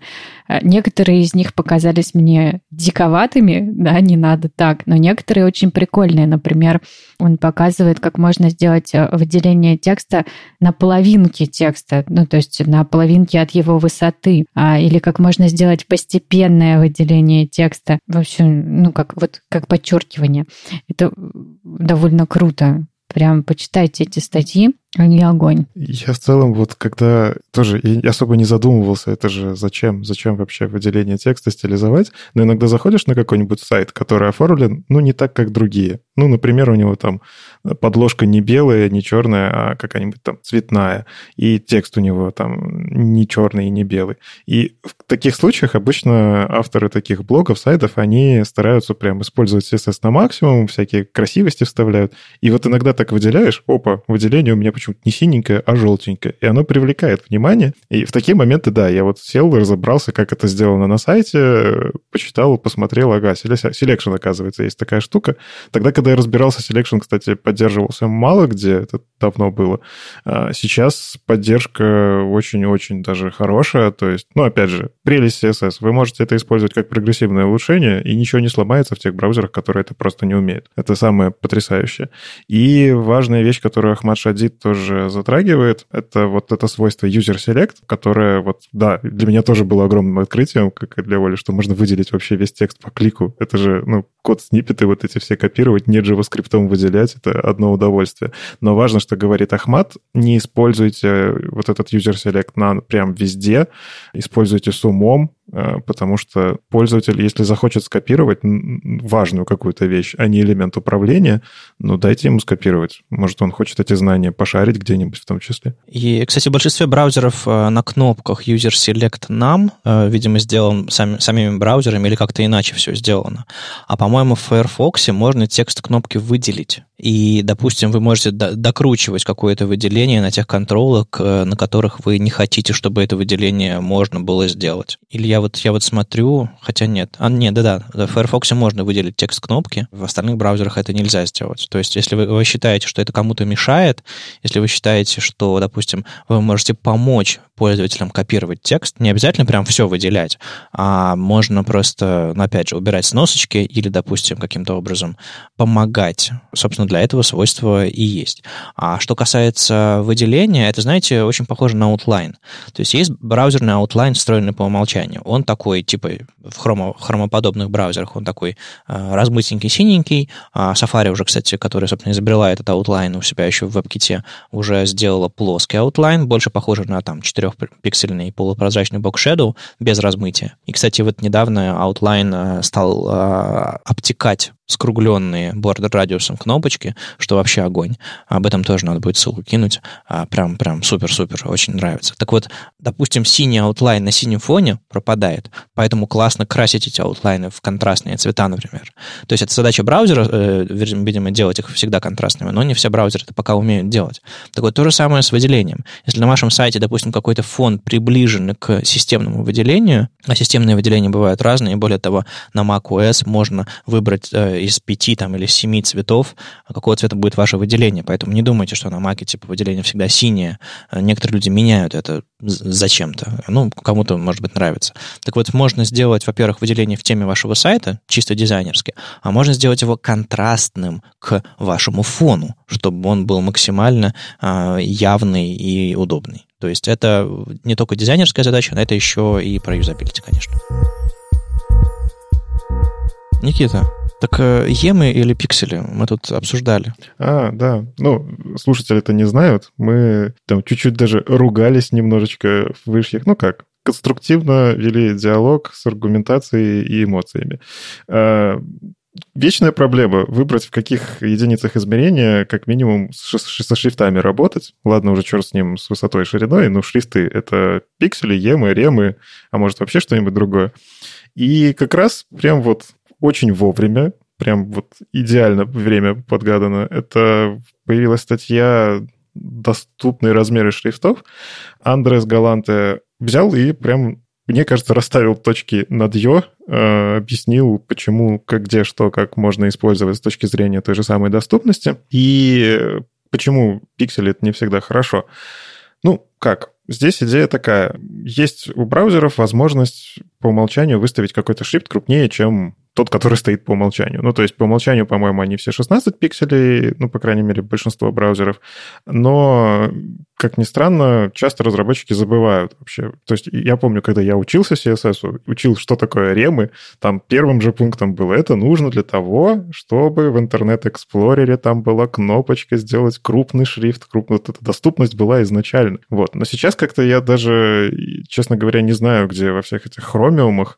Некоторые из них показались мне диковатыми, да, не надо так, но некоторые очень прикольные. Например, он показывает, как можно сделать выделение текста на половинке текста, ну, то есть на половинки от его высоты, а, или как можно сделать постепенное выделение текста, вообще, ну, как, вот, как подчеркивание. Это довольно круто. Прям почитайте эти статьи. Они огонь. Я в целом вот когда тоже я особо не задумывался, это же зачем, зачем вообще выделение текста стилизовать, но иногда заходишь на какой-нибудь сайт, который оформлен, ну, не так, как другие. Ну, например, у него там подложка не белая, не черная, а какая-нибудь там цветная, и текст у него там не черный и не белый. И в таких случаях обычно авторы таких блогов, сайтов, они стараются прям использовать CSS на максимум, всякие красивости вставляют. И вот иногда так выделяешь, опа, выделение у меня почему-то не синенькое, а желтенькое. И оно привлекает внимание. И в такие моменты, да, я вот сел и разобрался, как это сделано на сайте, почитал, посмотрел, ага, Selection, оказывается, есть такая штука. Тогда, когда я разбирался, Selection, кстати, поддерживался мало где, это давно было. А сейчас поддержка очень-очень даже хорошая. То есть, ну, опять же, прелесть CSS. Вы можете это использовать как прогрессивное улучшение, и ничего не сломается в тех браузерах, которые это просто не умеют. Это самое потрясающее. И важная вещь, которую Ахмад Шадид тоже затрагивает, это вот это свойство user select, которое вот, да, для меня тоже было огромным открытием, как и для Оли, что можно выделить вообще весь текст по клику. Это же, ну, код сниппеты вот эти все копировать, не JavaScript выделять, это одно удовольствие. Но важно, что говорит Ахмат, не используйте вот этот user select на прям везде, используйте с умом, Э, потому что пользователь, если захочет скопировать важную какую-то вещь, а не элемент управления, ну, дайте ему скопировать. Может, он хочет эти знания пошарить где-нибудь в том числе. И, кстати, в большинстве браузеров э, на кнопках User Select Num, э, видимо, сделан сами, самими браузерами или как-то иначе все сделано. А, по-моему, в Firefox можно текст кнопки выделить. И, допустим, вы можете докручивать какое-то выделение на тех контролах, на которых вы не хотите, чтобы это выделение можно было сделать. Или я вот, я вот смотрю, хотя нет. А, нет, да-да, в Firefox можно выделить текст кнопки, в остальных браузерах это нельзя сделать. То есть, если вы, вы считаете, что это кому-то мешает, если вы считаете, что, допустим, вы можете помочь пользователям копировать текст, не обязательно прям все выделять, а можно просто, ну, опять же, убирать сносочки или, допустим, каким-то образом помогать. Собственно, для этого свойства и есть. А что касается выделения, это, знаете, очень похоже на outline. То есть есть браузерный outline, встроенный по умолчанию. Он такой, типа, в хромо, хромоподобных браузерах, он такой э, размытенький, синенький. А Safari уже, кстати, который, собственно, изобрела этот outline у себя еще в WebKit, уже сделала плоский outline, больше похожий на там 4 трехпиксельный полупрозрачный box-shadow без размытия. И, кстати, вот недавно Outline э, стал э, обтекать скругленные border-radius ом кнопочки, что вообще огонь. Об этом тоже надо будет ссылку кинуть. А, прям, прям супер-супер, очень нравится. Так вот, допустим, синий outline на синем фоне пропадает, поэтому классно красить эти outline ы в контрастные цвета, например. То есть это задача браузера, э, видимо, делать их всегда контрастными, но не все браузеры это пока умеют делать. Так вот, то же самое с выделением. Если на вашем сайте, допустим, какой-то фон приближен к системному выделению, а системные выделения бывают разные, и более того, на macOS можно выбрать э, из пяти там, или семи цветов, какого цвета будет ваше выделение. Поэтому не думайте, что на маке типа выделение всегда синее. Некоторые люди меняют это зачем-то. Ну, кому-то, может быть, нравится. Так вот, можно сделать, во-первых, выделение в теме вашего сайта, чисто дизайнерски, а можно сделать его контрастным к вашему фону, чтобы он был максимально э, явный и удобный. То есть это не только дизайнерская задача, но это еще и про юзабилити, конечно. Никита, так э, емы или пиксели мы тут обсуждали. А, да. Ну, слушатели это не знают. Мы там чуть-чуть даже ругались немножечко в вышьях. Ну как, конструктивно вели диалог с аргументацией и эмоциями. А, вечная проблема выбрать, в каких единицах измерения как минимум со шрифтами работать. Ладно, уже черт с ним, с высотой и шириной, но шрифты — это пиксели, емы, ремы, а может вообще что-нибудь другое. И как раз прям вот очень вовремя, прям вот идеально время подгадано. Это появилась статья «Доступные размеры шрифтов». Андрес Галанте взял и прям, мне кажется, расставил точки над «ё», э, объяснил, почему, как, где, что, как можно использовать с точки зрения той же самой доступности, и почему пиксели — это не всегда хорошо. Ну, как? Здесь идея такая. Есть у браузеров возможность по умолчанию выставить какой-то шрифт крупнее, чем тот, который стоит по умолчанию. Ну, то есть по умолчанию, по-моему, они все 16 пикселей, ну, по крайней мере, большинство браузеров. Но, как ни странно, часто разработчики забывают вообще. То есть я помню, когда я учился CSS, учил, что такое rem ы, там первым же пунктом было, это нужно для того, чтобы в Internet Explorer е там была кнопочка сделать крупный шрифт, крупную вот доступность была изначально. Вот. Но сейчас как-то я даже, честно говоря, не знаю, где во всех этих хромиумах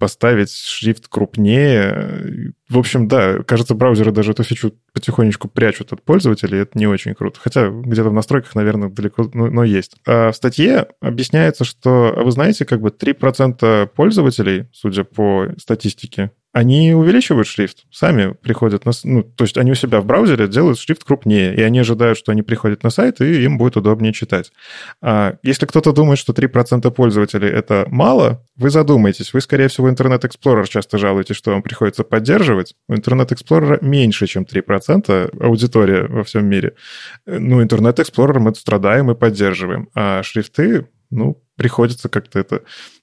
поставить шрифт крупнее. В общем, да, кажется, браузеры даже эту фичу потихонечку прячут от пользователей, это не очень круто. Хотя где-то в настройках, наверное, далеко, но, но есть. А в статье объясняется, что, вы знаете, как бы 3% пользователей, судя по статистике, они увеличивают шрифт, сами приходят на... Ну, то есть они у себя в браузере делают шрифт крупнее, и они ожидают, что они приходят на сайт, и им будет удобнее читать. А если кто-то думает, что 3% пользователей — это мало, вы задумайтесь. Вы, скорее всего, Internet Explorer часто жалуетесь, что вам приходится поддерживать. У Internet Explorer меньше, чем 3% аудитория во всем мире. Ну, Internet Explorer мы страдаем и поддерживаем. А шрифты, ну, приходится как-то это...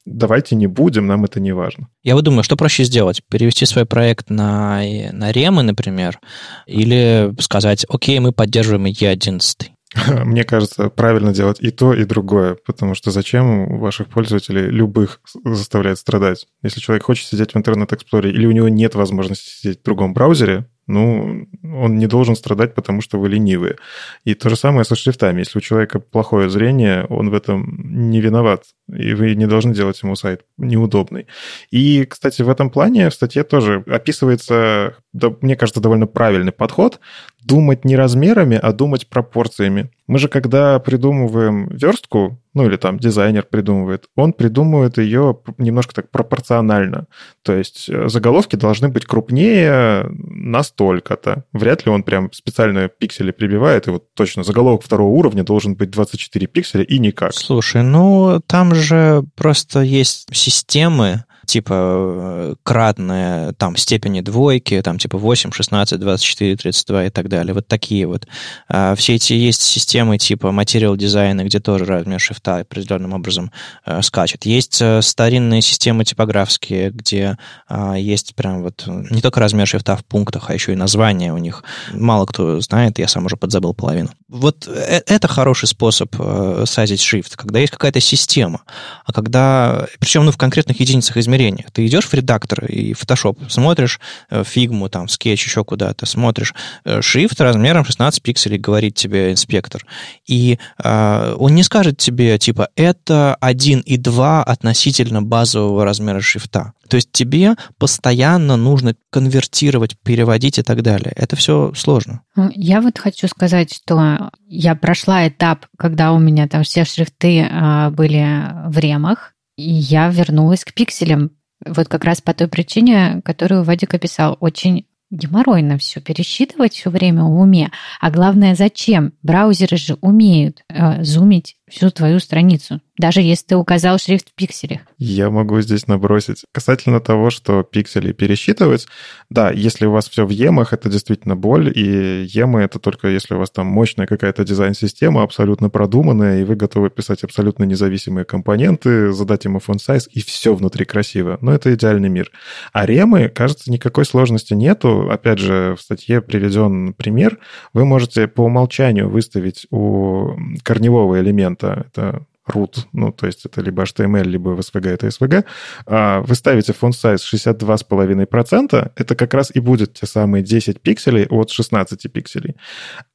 Давайте не будем, нам это не важно. Я вот думаю, что проще сделать? Перевести свой проект на, на ремы, например, или сказать, окей, мы поддерживаем E11. *laughs* Мне кажется, правильно делать и то, и другое, потому что зачем ваших пользователей любых заставлять страдать? Если человек хочет сидеть в интернет-эксплоре или у него нет возможности сидеть в другом браузере, ну, он не должен страдать, потому что вы ленивые. И то же самое со шрифтами. Если у человека плохое зрение, он в этом не виноват, и вы не должны делать ему сайт неудобный. И, кстати, в этом плане в статье тоже описывается, мне кажется, довольно правильный подход думать не размерами, а думать пропорциями. Мы же, когда придумываем верстку, ну или там дизайнер придумывает, он придумывает ее немножко так пропорционально. То есть э, заголовки должны быть крупнее настолько-то. Вряд ли он прям специально пиксели прибивает, и вот точно заголовок второго уровня должен быть 24 пикселя и никак. Слушай, ну там же просто есть системы, типа э, кратная там степени двойки, там типа 8, 16, 24, 32 и так далее. Вот такие вот. А все эти есть системы типа материал дизайна, где тоже размер шрифта определенным образом э, скачет. Есть э, старинные системы типографские, где э, есть прям вот не только размер шрифта в пунктах, а еще и название у них. Мало кто знает, я сам уже подзабыл половину. Вот э, это хороший способ э, сайзить шрифт, когда есть какая-то система. А когда, причем ну, в конкретных единицах измерения, измерениях. Ты идешь в редактор и Photoshop, смотришь фигму, там, скетч, еще куда-то, смотришь э, шрифт размером 16 пикселей, говорит тебе инспектор. И э, он не скажет тебе, типа, это 1 и 2 относительно базового размера шрифта. То есть тебе постоянно нужно конвертировать, переводить и так далее. Это все сложно. Ну, я вот хочу сказать, что я прошла этап, когда у меня там все шрифты э, были в ремах, и я вернулась к пикселям. Вот как раз по той причине, которую Вадик описал. Очень геморройно все пересчитывать все время в уме. А главное, зачем? Браузеры же умеют э, зумить всю твою страницу, даже если ты указал шрифт в пикселях. Я могу здесь набросить. Касательно того, что пиксели пересчитывать, да, если у вас все в емах, это действительно боль, и емы это только если у вас там мощная какая-то дизайн-система, абсолютно продуманная, и вы готовы писать абсолютно независимые компоненты, задать ему font size, и все внутри красиво. Но это идеальный мир. А ремы, кажется, никакой сложности нету. Опять же, в статье приведен пример. Вы можете по умолчанию выставить у корневого элемента, это root, ну, то есть это либо HTML, либо SVG, это SVG, а вы ставите font size 62,5%, это как раз и будет те самые 10 пикселей от 16 пикселей.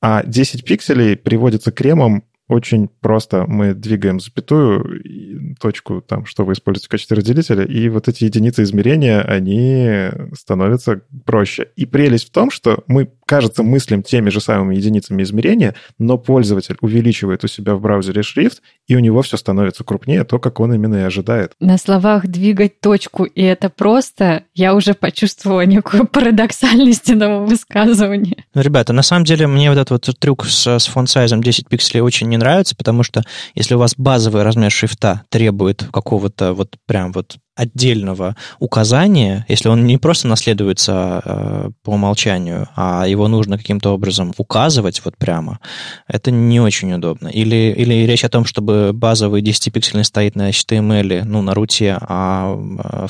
А 10 пикселей приводится кремом очень просто мы двигаем запятую, точку, там, что вы используете в качестве разделителя, и вот эти единицы измерения, они становятся проще. И прелесть в том, что мы, кажется, мыслим теми же самыми единицами измерения, но пользователь увеличивает у себя в браузере шрифт, и у него все становится крупнее, то, как он именно и ожидает. На словах «двигать точку», и это просто, я уже почувствовала некую парадоксальность этого высказывания. Ну, ребята, на самом деле мне вот этот вот трюк с, с фон-сайзом 10 пикселей очень не нравится, потому что если у вас базовый размер шрифта требует какого-то вот прям вот отдельного указания, если он не просто наследуется э, по умолчанию, а его нужно каким-то образом указывать вот прямо, это не очень удобно. Или, или речь о том, чтобы базовый 10-пиксельный стоит на HTML, ну, на руте, а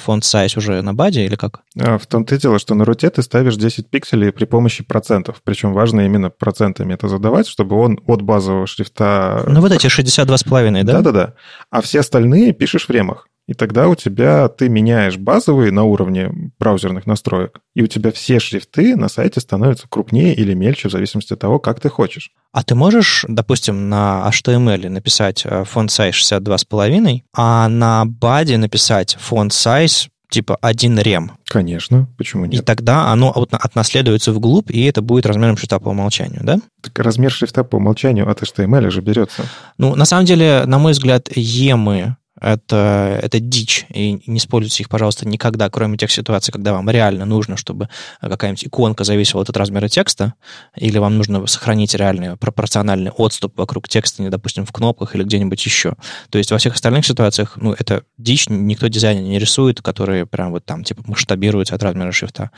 фонд size уже на баде, или как? А, в том-то и дело, что на руте ты ставишь 10 пикселей при помощи процентов. Причем важно именно процентами это задавать, чтобы он от базового шрифта... Ну, вот эти 62,5, да? Да-да-да. А все остальные пишешь в ремах. И тогда у тебя ты меняешь базовые на уровне браузерных настроек, и у тебя все шрифты на сайте становятся крупнее или мельче в зависимости от того, как ты хочешь. А ты можешь, допустим, на HTML написать font size 62,5, а на баде написать font size типа один рем. Конечно, почему нет? И тогда оно отнаследуется вглубь, и это будет размером шрифта по умолчанию, да? Так размер шрифта по умолчанию от HTML же берется. Ну, на самом деле, на мой взгляд, емы это, это дичь, и не используйте их, пожалуйста, никогда, кроме тех ситуаций, когда вам реально нужно, чтобы какая-нибудь иконка зависела от размера текста, или вам нужно сохранить реальный пропорциональный отступ вокруг текста, допустим, в кнопках или где-нибудь еще. То есть во всех остальных ситуациях, ну, это дичь, никто дизайнер не рисует, которые прям вот там, типа, масштабируются от размера шрифта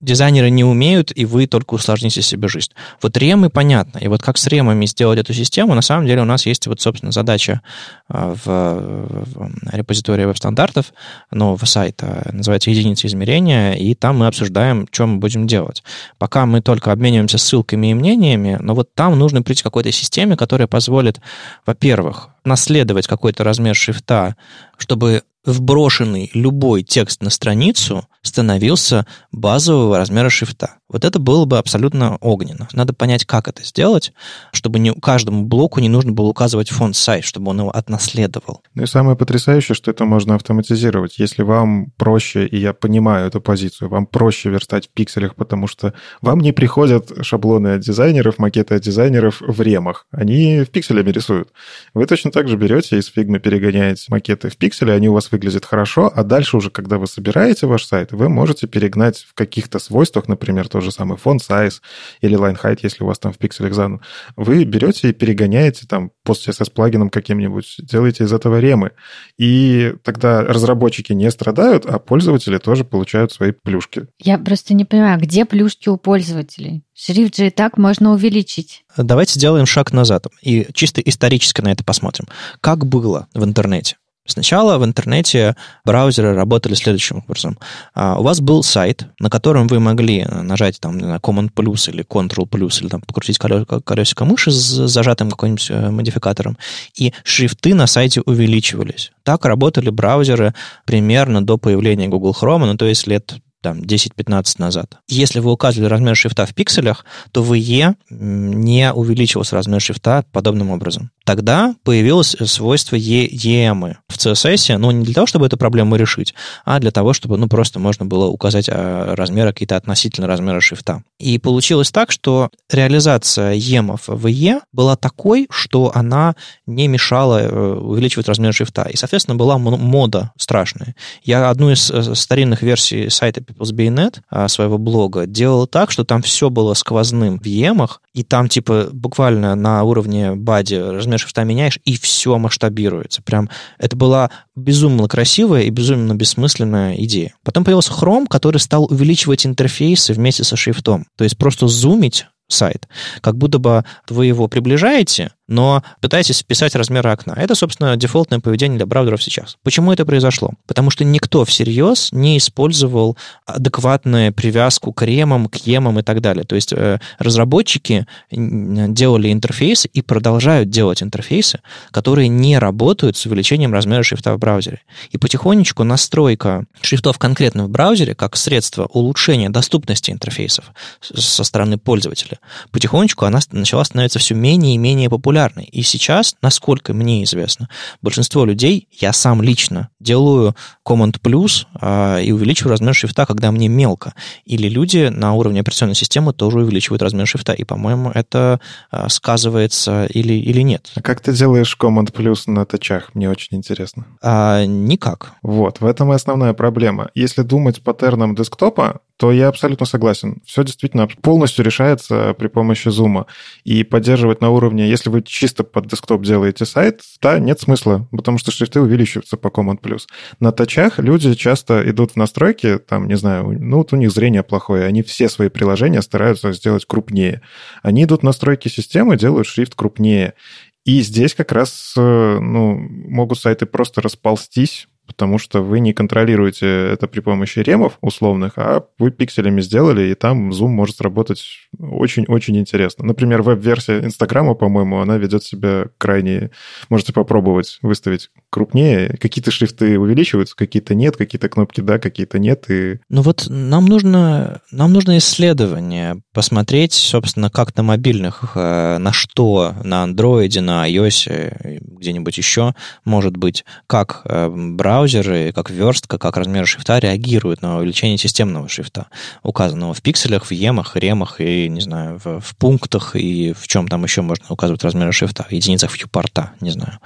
дизайнеры не умеют, и вы только усложните себе жизнь. Вот ремы понятно. И вот как с ремами сделать эту систему, на самом деле у нас есть вот, собственно, задача а, в, репозитории веб-стандартов нового сайта, называется единица измерения, и там мы обсуждаем, что мы будем делать. Пока мы только обмениваемся ссылками и мнениями, но вот там нужно прийти к какой-то системе, которая позволит, во-первых, наследовать какой-то размер шрифта, чтобы вброшенный любой текст на страницу становился базового размера шрифта. Вот это было бы абсолютно огненно. Надо понять, как это сделать, чтобы не, каждому блоку не нужно было указывать фонд сайт, чтобы он его отнаследовал. Ну и самое потрясающее, что это можно автоматизировать. Если вам проще, и я понимаю эту позицию, вам проще верстать в пикселях, потому что вам не приходят шаблоны от дизайнеров, макеты от дизайнеров в ремах. Они в пикселями рисуют. Вы точно так же берете из фигмы перегоняете макеты в пиксели, они у вас выглядят хорошо, а дальше уже, когда вы собираете ваш сайт, вы можете перегнать в каких-то свойствах, например, то же самое font size или line height, если у вас там в пикселях задан, вы берете и перегоняете там пост CSS плагином каким-нибудь, делаете из этого ремы. И тогда разработчики не страдают, а пользователи тоже получают свои плюшки. Я просто не понимаю, где плюшки у пользователей? Шрифт же и так можно увеличить. Давайте сделаем шаг назад и чисто исторически на это посмотрим. Как было в интернете? Сначала в интернете браузеры работали следующим образом. А, у вас был сайт, на котором вы могли нажать там на Command плюс или Ctrl плюс или там покрутить колесико мыши с зажатым каким-нибудь э, модификатором, и шрифты на сайте увеличивались. Так работали браузеры примерно до появления Google Chrome, ну то есть лет там 10-15 назад. Если вы указывали размер шрифта в пикселях, то в E не увеличивался размер шрифта подобным образом. Тогда появилось свойство EM в CSS, но не для того, чтобы эту проблему решить, а для того, чтобы ну, просто можно было указать а, размеры какие-то относительно размера шрифта. И получилось так, что реализация емов в E была такой, что она не мешала э, увеличивать размер шрифта. И, соответственно, была мода страшная. Я одну из э, старинных версий сайта PeoplesBayNet а, своего блога делал так, что там все было сквозным в емах, и там типа буквально на уровне бади размер шрифта меняешь, и все масштабируется. Прям это была безумно красивая и безумно бессмысленная идея. Потом появился Chrome, который стал увеличивать интерфейсы вместе со шрифтом. То есть просто зумить сайт. Как будто бы вы его приближаете, но пытаетесь вписать размеры окна. Это, собственно, дефолтное поведение для браузеров сейчас. Почему это произошло? Потому что никто всерьез не использовал адекватную привязку к ремам, к емам и так далее. То есть э, разработчики делали интерфейсы и продолжают делать интерфейсы, которые не работают с увеличением размера шрифта в браузере. И потихонечку настройка шрифтов конкретно в браузере как средство улучшения доступности интерфейсов со стороны пользователя, потихонечку она начала становиться все менее и менее популярной. И сейчас, насколько мне известно, большинство людей, я сам лично делаю Command плюс а, и увеличиваю размер шрифта, когда мне мелко. Или люди на уровне операционной системы тоже увеличивают размер шрифта. И, по-моему, это а, сказывается или, или нет. А как ты делаешь Command плюс на тачах? Мне очень интересно. А, никак. Вот, в этом и основная проблема. Если думать паттерном десктопа, то я абсолютно согласен. Все действительно полностью решается при помощи зума. И поддерживать на уровне, если вы чисто под десктоп делаете сайт, да, нет смысла, потому что шрифты увеличиваются по Command+. На тачах люди часто идут в настройки, там, не знаю, ну вот у них зрение плохое, они все свои приложения стараются сделать крупнее. Они идут в настройки системы, делают шрифт крупнее. И здесь как раз э, ну, могут сайты просто расползтись потому что вы не контролируете это при помощи ремов условных, а вы пикселями сделали, и там зум может работать очень-очень интересно. Например, веб-версия Инстаграма, по-моему, она ведет себя крайне... Можете попробовать выставить крупнее. Какие-то шрифты увеличиваются, какие-то нет, какие-то кнопки да, какие-то нет. И... Ну вот нам нужно, нам нужно исследование, посмотреть, собственно, как на мобильных, э, на что, на андроиде, на iOS, где-нибудь еще, может быть, как браузер браузеры, как верстка, как размер шрифта реагируют на увеличение системного шрифта, указанного в пикселях, в емах, ремах и, не знаю, в, в пунктах и в чем там еще можно указывать размеры шрифта, в единицах вьюпорта, не знаю.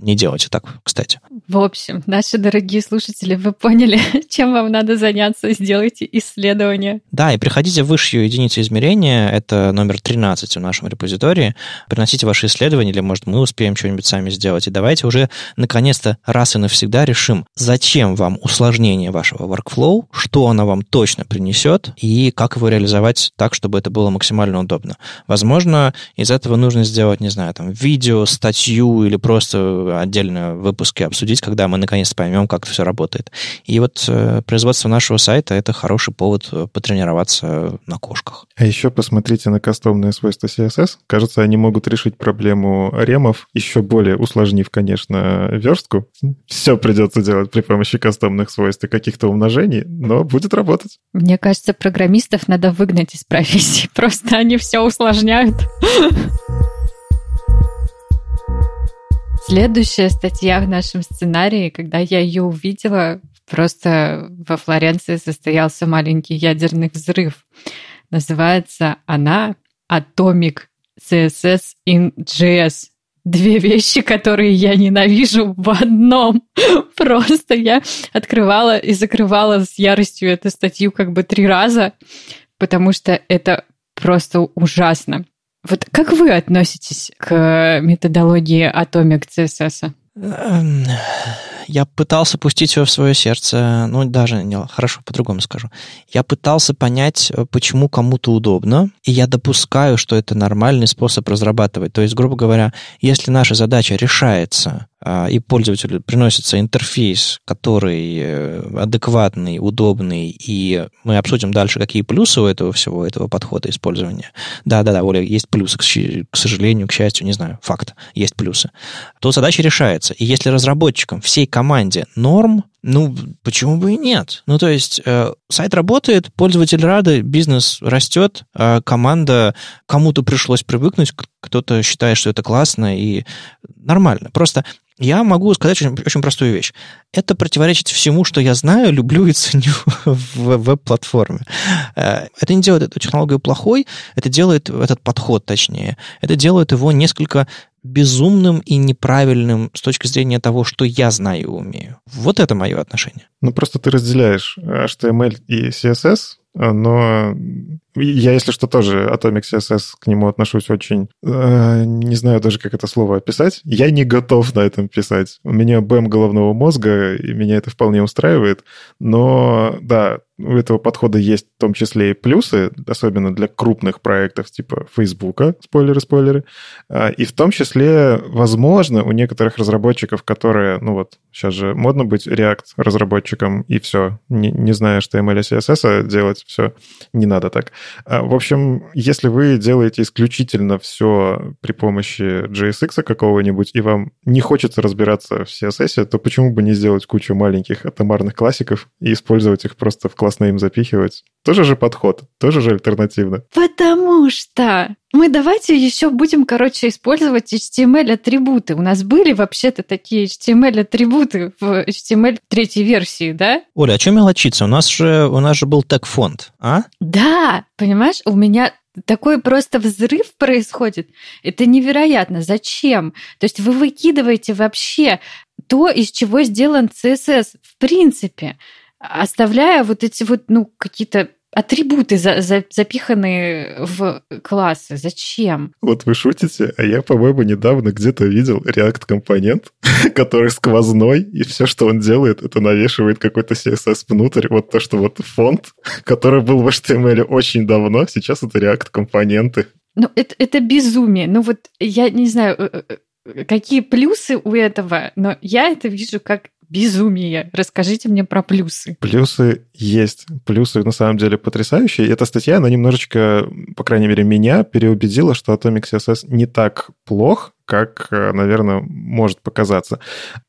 Не делайте так, кстати. В общем, наши дорогие слушатели, вы поняли, *laughs* чем вам надо заняться, сделайте исследование. Да, и приходите в высшую единицу измерения, это номер 13 в нашем репозитории, приносите ваши исследования, или, может, мы успеем что-нибудь сами сделать, и давайте уже наконец-то раз и навсегда решим, решим, зачем вам усложнение вашего workflow, что оно вам точно принесет и как его реализовать так, чтобы это было максимально удобно. Возможно, из этого нужно сделать, не знаю, там, видео, статью или просто отдельно выпуски обсудить, когда мы наконец поймем, как все работает. И вот э, производство нашего сайта — это хороший повод э, потренироваться на кошках. А еще посмотрите на кастомные свойства CSS. Кажется, они могут решить проблему ремов, еще более усложнив, конечно, верстку. Все придется придется делать при помощи кастомных свойств и каких-то умножений, но будет работать. Мне кажется, программистов надо выгнать из профессии. *laughs* Просто они все усложняют. Следующая статья в нашем сценарии, когда я ее увидела, просто во Флоренции состоялся маленький ядерный взрыв. Называется она Atomic CSS in JS две вещи, которые я ненавижу в одном. *laughs* Просто я открывала и закрывала с яростью эту статью как бы три раза, потому что это просто ужасно. Вот как вы относитесь к методологии Atomic CSS? Я пытался пустить его в свое сердце, ну, даже, не, хорошо, по-другому скажу. Я пытался понять, э, почему кому-то удобно, и я допускаю, что это нормальный способ разрабатывать. То есть, грубо говоря, если наша задача решается а, и пользователю приносится интерфейс, который э, адекватный, удобный, и мы обсудим дальше, какие плюсы у этого всего, этого подхода использования. Да-да-да, Оля, есть плюсы, к сожалению, к счастью, не знаю, факт, есть плюсы. То задача решается. И если разработчикам всей команде норм, ну, почему бы и нет? Ну, то есть, э, сайт работает, пользователь рады, бизнес растет, а команда, кому-то пришлось привыкнуть, кто-то считает, что это классно и нормально. Просто я могу сказать очень, очень простую вещь. Это противоречит всему, что я знаю, люблю и ценю *laughs* в веб-платформе. Э, это не делает эту технологию плохой, это делает этот подход, точнее, это делает его несколько безумным и неправильным с точки зрения того, что я знаю и умею. Вот это мое отношение. Ну, просто ты разделяешь HTML и CSS, но я, если что, тоже Atomic CSS к нему отношусь очень... Э, не знаю даже, как это слово описать. Я не готов на этом писать. У меня БЭМ головного мозга, и меня это вполне устраивает. Но, да, у этого подхода есть в том числе и плюсы, особенно для крупных проектов типа Фейсбука, спойлеры-спойлеры. А, и в том числе, возможно, у некоторых разработчиков, которые, ну вот, сейчас же модно быть React разработчиком, и все, не, не зная HTML и CSS делать, все, не надо так. А, в общем, если вы делаете исключительно все при помощи JSX какого-нибудь, и вам не хочется разбираться в CSS, то почему бы не сделать кучу маленьких атомарных классиков и использовать их просто в классно им запихивать? Тоже же подход, тоже же альтернативно. Потому что мы давайте еще будем, короче, использовать HTML-атрибуты. У нас были вообще-то такие HTML-атрибуты в HTML третьей версии, да? Оля, а что мелочиться? У нас же, у нас же был тег-фонд, а? Да, понимаешь, у меня такой просто взрыв происходит. Это невероятно. Зачем? То есть вы выкидываете вообще то, из чего сделан CSS в принципе, оставляя вот эти вот, ну, какие-то атрибуты за, за, запиханные в классы. Зачем? Вот вы шутите, а я, по-моему, недавно где-то видел React-компонент, *laughs* который сквозной, и все, что он делает, это навешивает какой-то CSS внутрь. Вот то, что вот фонд, *laughs* который был в HTML очень давно, сейчас это React-компоненты. Ну, это, это безумие. Ну, вот я не знаю, э, э, какие плюсы у этого, но я это вижу как безумие. Расскажите мне про плюсы. Плюсы есть. Плюсы на самом деле потрясающие. Эта статья, она немножечко, по крайней мере, меня переубедила, что Atomic CSS не так плох, как, э, наверное, может показаться.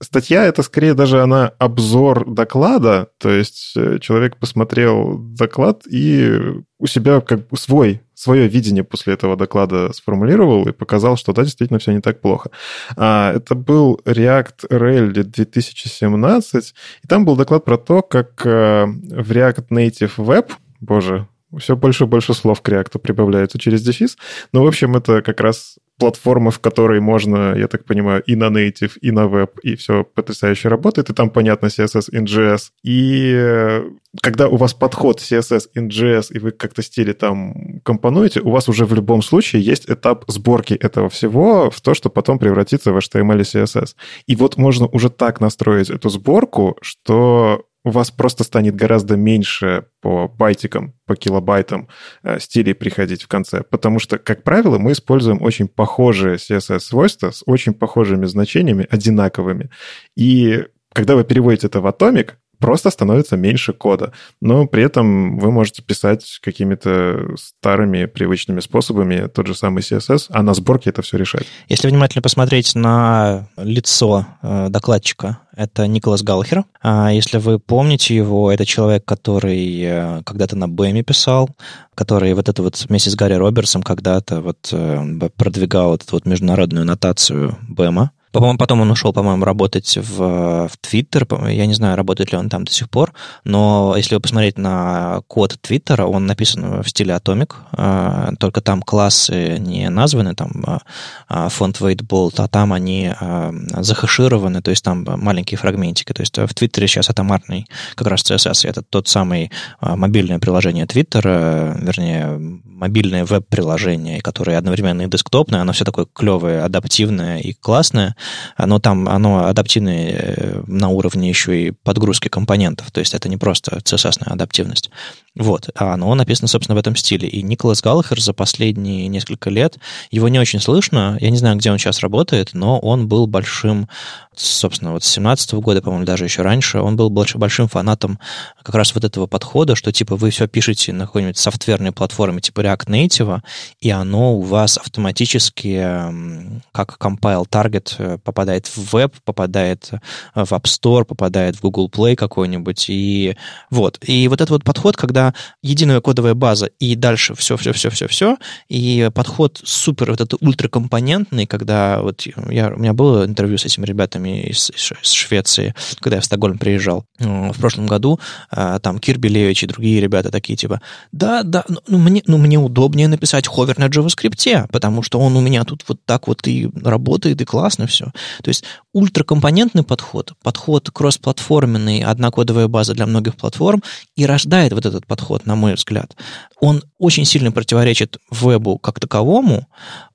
Статья — это скорее даже она обзор доклада, то есть э, человек посмотрел доклад и у себя как бы свой свое видение после этого доклада сформулировал и показал, что да, действительно все не так плохо. А, это был React Rally 2017, и там был доклад про то, как э, в React Native Web, боже, все больше и больше слов к React прибавляется через дефис. Но, в общем, это как раз платформа, в которой можно, я так понимаю, и на native, и на веб, и все потрясающе работает, и там понятно CSS in JS. И э, когда у вас подход CSS in JS, и вы как-то стиле там компонуете, у вас уже в любом случае есть этап сборки этого всего в то, что потом превратится в HTML и CSS. И вот можно уже так настроить эту сборку, что у вас просто станет гораздо меньше по байтикам, по килобайтам э, стилей приходить в конце. Потому что, как правило, мы используем очень похожие CSS-свойства с очень похожими значениями, одинаковыми. И когда вы переводите это в Atomic, просто становится меньше кода. Но при этом вы можете писать какими-то старыми привычными способами тот же самый CSS, а на сборке это все решать. Если внимательно посмотреть на лицо э, докладчика, это Николас Галхер. А если вы помните его, это человек, который э, когда-то на Бэме писал, который вот это вот вместе с Гарри Робертсом когда-то вот э, продвигал эту вот международную нотацию Бэма. Потом он ушел, по-моему, работать в, в Twitter. Я не знаю, работает ли он там до сих пор, но если вы посмотреть на код Твиттера, он написан в стиле Atomic, а, только там классы не названы, там а, а, фонд WaitBolt, а там они захешированы, то есть там маленькие фрагментики. То есть в Твиттере сейчас атомарный как раз CSS, это тот самый мобильное приложение Твиттера, вернее, мобильное веб-приложение, которое одновременно и десктопное, оно все такое клевое, адаптивное и классное, но там оно адаптивное э, на уровне еще и подгрузки компонентов, то есть это не просто CSS-ная адаптивность. Вот, а оно написано, собственно, в этом стиле. И Николас Галлахер за последние несколько лет, его не очень слышно, я не знаю, где он сейчас работает, но он был большим, собственно, вот с 17 года, по-моему, даже еще раньше, он был большим фанатом как раз вот этого подхода, что, типа, вы все пишете на какой-нибудь софтверной платформе, типа React Native, и оно у вас автоматически, как compile target, э, попадает в веб, попадает в App Store, попадает в Google Play какой-нибудь, и вот. И вот этот вот подход, когда когда единая кодовая база и дальше все-все-все-все-все, и подход супер вот этот ультракомпонентный, когда вот я, у меня было интервью с этими ребятами из, из Швеции, когда я в Стокгольм приезжал в прошлом году, а, там Кирби Левич и другие ребята такие типа, да, да, ну, ну мне, ну мне удобнее написать ховер на JavaScript, потому что он у меня тут вот так вот и работает, и классно все. То есть ультракомпонентный подход, подход кроссплатформенный, одна кодовая база для многих платформ, и рождает вот этот подход, на мой взгляд. Он очень сильно противоречит вебу как таковому,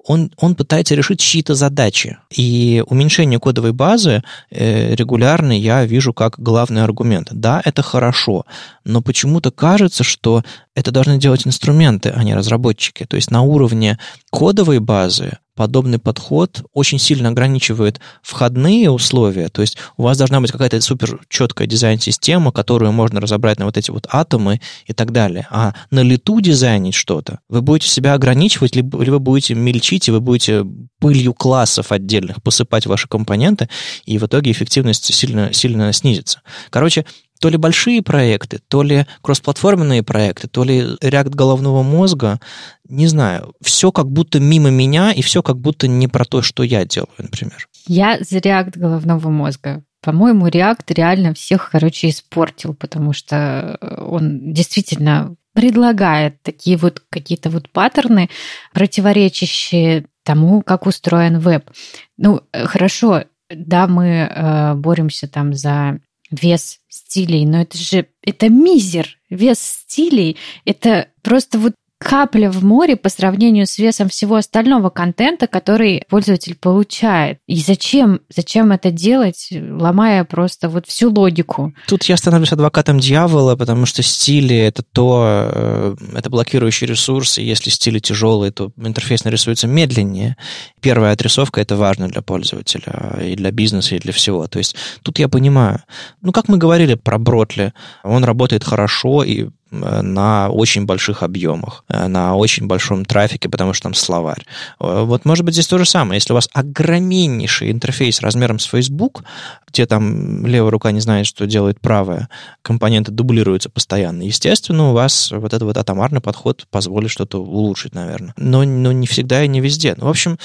он, он пытается решить чьи-то задачи. И уменьшение кодовой базы э, регулярно я вижу как главный аргумент. Да, это хорошо, но почему-то кажется, что это должны делать инструменты, а не разработчики. То есть на уровне кодовой базы подобный подход очень сильно ограничивает входные условия. То есть у вас должна быть какая-то супер четкая дизайн-система, которую можно разобрать на вот эти вот атомы и так далее. А на лету дизайнить что-то, вы будете себя ограничивать, либо, либо будете мельчить, и вы будете пылью классов отдельных посыпать ваши компоненты, и в итоге эффективность сильно, сильно снизится. Короче, то ли большие проекты, то ли кроссплатформенные проекты, то ли React головного мозга, не знаю, все как будто мимо меня, и все как будто не про то, что я делаю, например. Я за React головного мозга. По-моему, React реально всех, короче, испортил, потому что он действительно предлагает такие вот какие-то вот паттерны, противоречащие тому, как устроен веб. Ну, хорошо, да, мы э, боремся там за вес стилей, но это же, это мизер. Вес стилей, это просто вот капля в море по сравнению с весом всего остального контента, который пользователь получает. И зачем, зачем это делать, ломая просто вот всю логику? Тут я становлюсь адвокатом дьявола, потому что стили — это то, э, это блокирующий ресурс, и если стили тяжелые, то интерфейс нарисуется медленнее. Первая отрисовка — это важно для пользователя, и для бизнеса, и для всего. То есть тут я понимаю. Ну, как мы говорили про Бротли, он работает хорошо, и на очень больших объемах, э, на очень большом трафике, потому что там словарь. Э, вот, может быть, здесь то же самое. Если у вас огромнейший интерфейс размером с Facebook, где там левая рука не знает, что делает правая, компоненты дублируются постоянно, естественно, у вас вот этот вот атомарный подход позволит что-то улучшить, наверное. Но, но не всегда и не везде. Ну, в общем,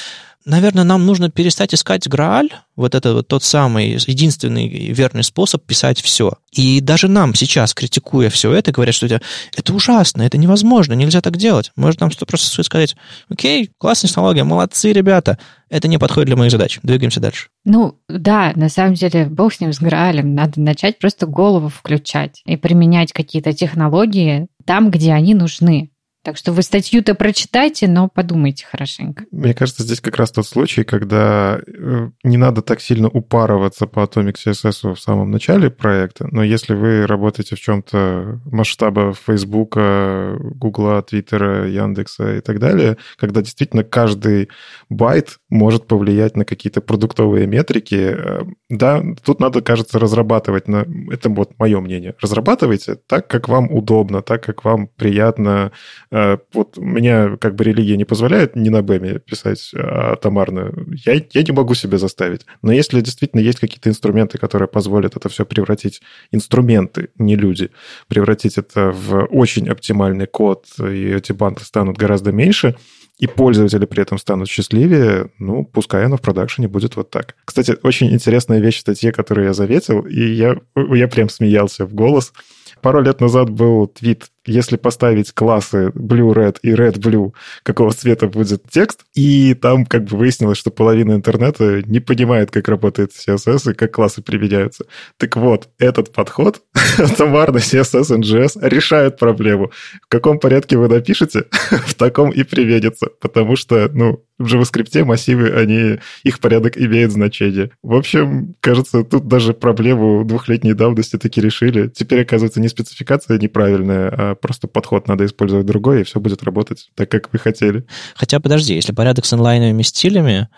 наверное, нам нужно перестать искать Грааль, вот это вот тот самый единственный верный способ писать все. И даже нам сейчас, критикуя все это, говорят, что это, это ужасно, это невозможно, нельзя так делать. Может нам просто сказать, окей, классная технология, молодцы, ребята, это не подходит для моих задач, двигаемся дальше. Ну, да, на самом деле, бог с ним, с Граалем, надо начать просто голову включать и применять какие-то технологии там, где они нужны. Так что вы статью-то прочитайте, но подумайте хорошенько. Мне кажется, здесь как раз тот случай, когда э, не надо так сильно упарываться по Atomic CSS в самом начале проекта, но если вы работаете в чем-то масштаба Фейсбука, Гугла, Твиттера, Яндекса и так далее, когда действительно каждый байт может повлиять на какие-то продуктовые метрики, э, да, тут надо, кажется, разрабатывать, на... это вот мое мнение, разрабатывайте так, как вам удобно, так, как вам приятно Э, вот меня как бы религия не позволяет не на БЭМе писать а томарно. Я, я не могу себе заставить. Но если действительно есть какие-то инструменты, которые позволят это все превратить, инструменты, не люди, превратить это в очень оптимальный код, и эти банды станут гораздо меньше, и пользователи при этом станут счастливее, ну, пускай оно в продакшене будет вот так. Кстати, очень интересная вещь в статье, которую я заветил, и я, я прям смеялся в голос. Пару лет назад был твит если поставить классы blue-red и red-blue, какого цвета будет текст, и там как бы выяснилось, что половина интернета не понимает, как работает CSS и как классы применяются. Так вот, этот подход, *laughs* товарный CSS NGS, решает проблему. В каком порядке вы напишете, *laughs* в таком и приведется, потому что, ну, в JavaScript массивы, они, их порядок имеет значение. В общем, кажется, тут даже проблему двухлетней давности таки решили. Теперь, оказывается, не спецификация неправильная, а просто подход надо использовать другой, и все будет работать так, как вы хотели. Хотя, подожди, если порядок с инлайновыми стилями,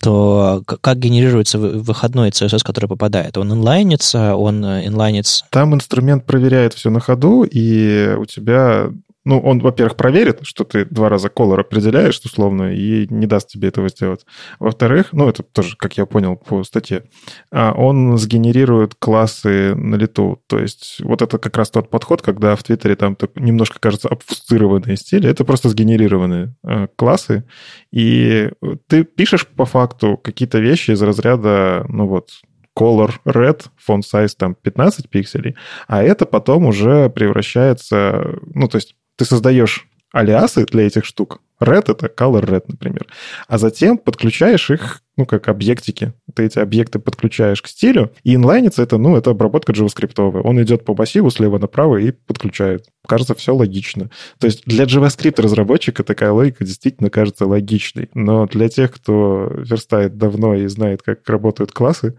то как генерируется выходной CSS, который попадает? Он инлайнится, он э, инлайнится? Там инструмент проверяет все на ходу, и у тебя Ну, он, во-первых, проверит, что ты два раза color определяешь условно, и не даст тебе этого сделать. Во-вторых, ну, это тоже, как я понял по статье, а, он сгенерирует классы на лету. То есть вот это как раз тот подход, когда в Твиттере там немножко, кажется, обфустырованные стили. Это просто сгенерированные а, классы, и ты пишешь по факту какие-то вещи из разряда, ну вот, color red, font size там 15 пикселей, а это потом уже превращается, ну, то есть ты создаешь алиасы для этих штук. Red — это color red, например. А затем подключаешь их, ну, как объектики. Ты эти объекты подключаешь к стилю, и инлайнится это, ну, это обработка JavaScript. Он идет по массиву слева направо и подключает. Кажется, все логично. То есть для JavaScript-разработчика такая логика действительно кажется логичной. Но для тех, кто верстает давно и знает, как работают классы,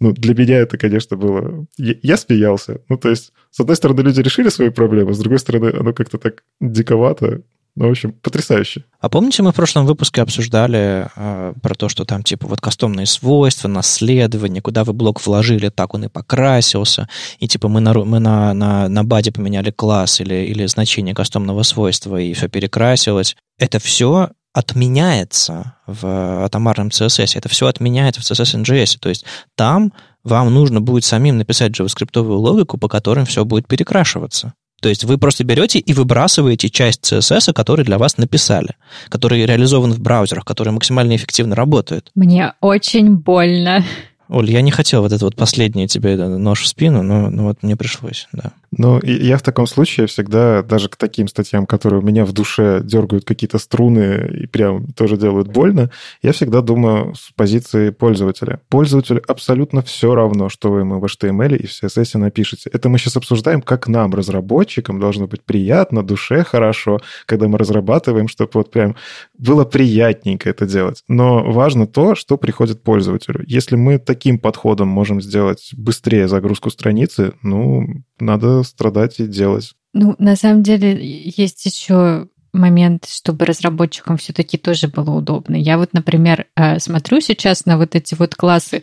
ну, для меня это, конечно, было... Я, я смеялся. Ну, то есть, с одной стороны, люди решили свои проблемы, с другой стороны, оно как-то так диковато. Ну, в общем, потрясающе. А помните, мы в прошлом выпуске обсуждали э, про то, что там, типа, вот кастомные свойства, наследование, куда вы блок вложили, так он и покрасился, и, типа, мы на, мы на, на, на баде поменяли класс или, или значение кастомного свойства, и все перекрасилось. Это все отменяется в атомарном CSS. Это все отменяется в CSS NGS. То есть там вам нужно будет самим написать JavaScript логику, по которым все будет перекрашиваться. То есть вы просто берете и выбрасываете часть CSS, который для вас написали, который реализован в браузерах, который максимально эффективно работает. Мне очень больно. Оль, я не хотел вот это вот последнее тебе нож в спину, но, но вот мне пришлось, да. Ну, я в таком случае всегда, даже к таким статьям, которые у меня в душе дергают какие-то струны и прям тоже делают больно, я всегда думаю с позиции пользователя. Пользователю абсолютно все равно, что вы ему в HTML и в CSS напишете. Это мы сейчас обсуждаем, как нам, разработчикам, должно быть приятно, душе хорошо, когда мы разрабатываем, чтобы вот прям было приятненько это делать. Но важно то, что приходит пользователю. Если мы таким подходом можем сделать быстрее загрузку страницы, ну, надо страдать и делать. Ну, на самом деле, есть еще момент, чтобы разработчикам все-таки тоже было удобно. Я вот, например, э, смотрю сейчас на вот эти вот классы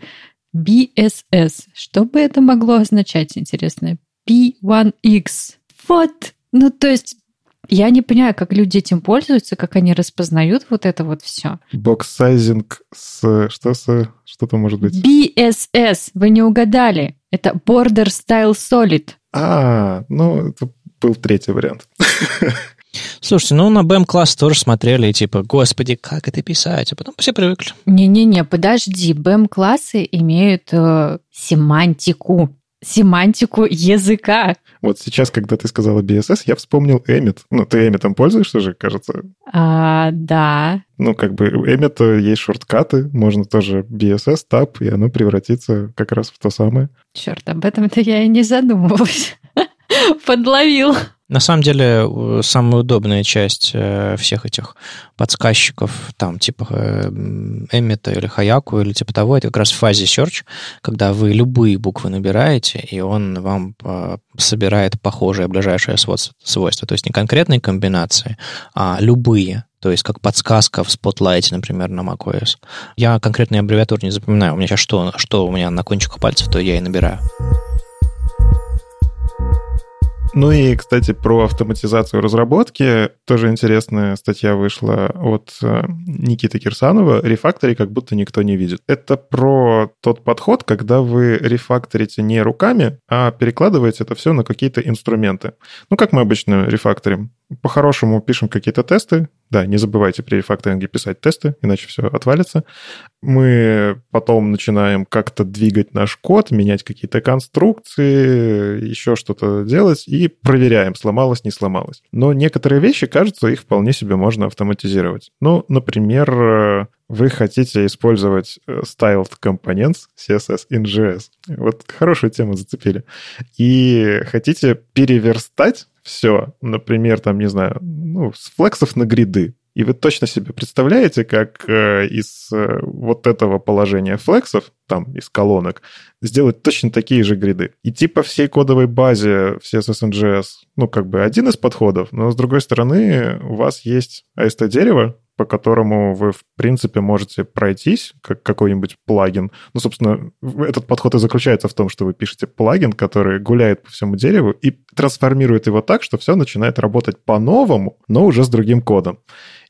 BSS. Что бы это могло означать, интересно? P1X. Вот. Ну, то есть я не понимаю, как люди этим пользуются, как они распознают вот это вот все. Боксайзинг с... Что с... Что то может быть? BSS. Вы не угадали. Это Border Style Solid. А, ну, это был третий вариант. Слушайте, ну на BM-класс тоже смотрели, и типа, господи, как это писать? А потом все привыкли. Не-не-не, подожди, BM-классы имеют э, семантику семантику языка. Вот сейчас, когда ты сказала BSS, я вспомнил Emmet. Ну, ты Emmet пользуешься же, кажется? А, да. Ну, как бы у Emmet есть шорткаты, можно тоже BSS, Tab, и оно превратится как раз в то самое. Черт, об этом-то я и не задумывалась. *laughs* Подловил. На самом деле, самая удобная часть э, всех этих подсказчиков, там, типа э, Эммета или Хаяку или типа того, это как раз в фазе search, когда вы любые буквы набираете, и он вам э, собирает похожие ближайшие свойства. То есть не конкретные комбинации, а любые. То есть как подсказка в Spotlight, например, на macOS. Я конкретные аббревиатуры не запоминаю. У меня сейчас что, что у меня на кончиках пальцев, то я и набираю. Ну и, кстати, про автоматизацию разработки. Тоже интересная статья вышла от э, Никиты Кирсанова. Рефактори как будто никто не видит. Это про тот подход, когда вы рефакторите не руками, а перекладываете это все на какие-то инструменты. Ну, как мы обычно рефакторим? По-хорошему пишем какие-то тесты. Да, не забывайте при рефакторинге писать тесты, иначе все отвалится. Мы потом начинаем как-то двигать наш код, менять какие-то конструкции, еще что-то делать и проверяем, сломалось, не сломалось. Но некоторые вещи, кажется, их вполне себе можно автоматизировать. Ну, например, вы хотите использовать э, styled components CSS in JS. Вот хорошую тему зацепили. И хотите переверстать все, например, там, не знаю, ну, с флексов на гриды. И вы точно себе представляете, как э, из э, вот этого положения флексов, там, из колонок, сделать точно такие же гриды. И типа всей кодовой базе в CSS ну, как бы один из подходов, но с другой стороны, у вас есть AST-дерево, по которому вы, в принципе, можете пройтись, как какой-нибудь плагин. Ну, собственно, этот подход и заключается в том, что вы пишете плагин, который гуляет по всему дереву и трансформирует его так, что все начинает работать по-новому, но уже с другим кодом.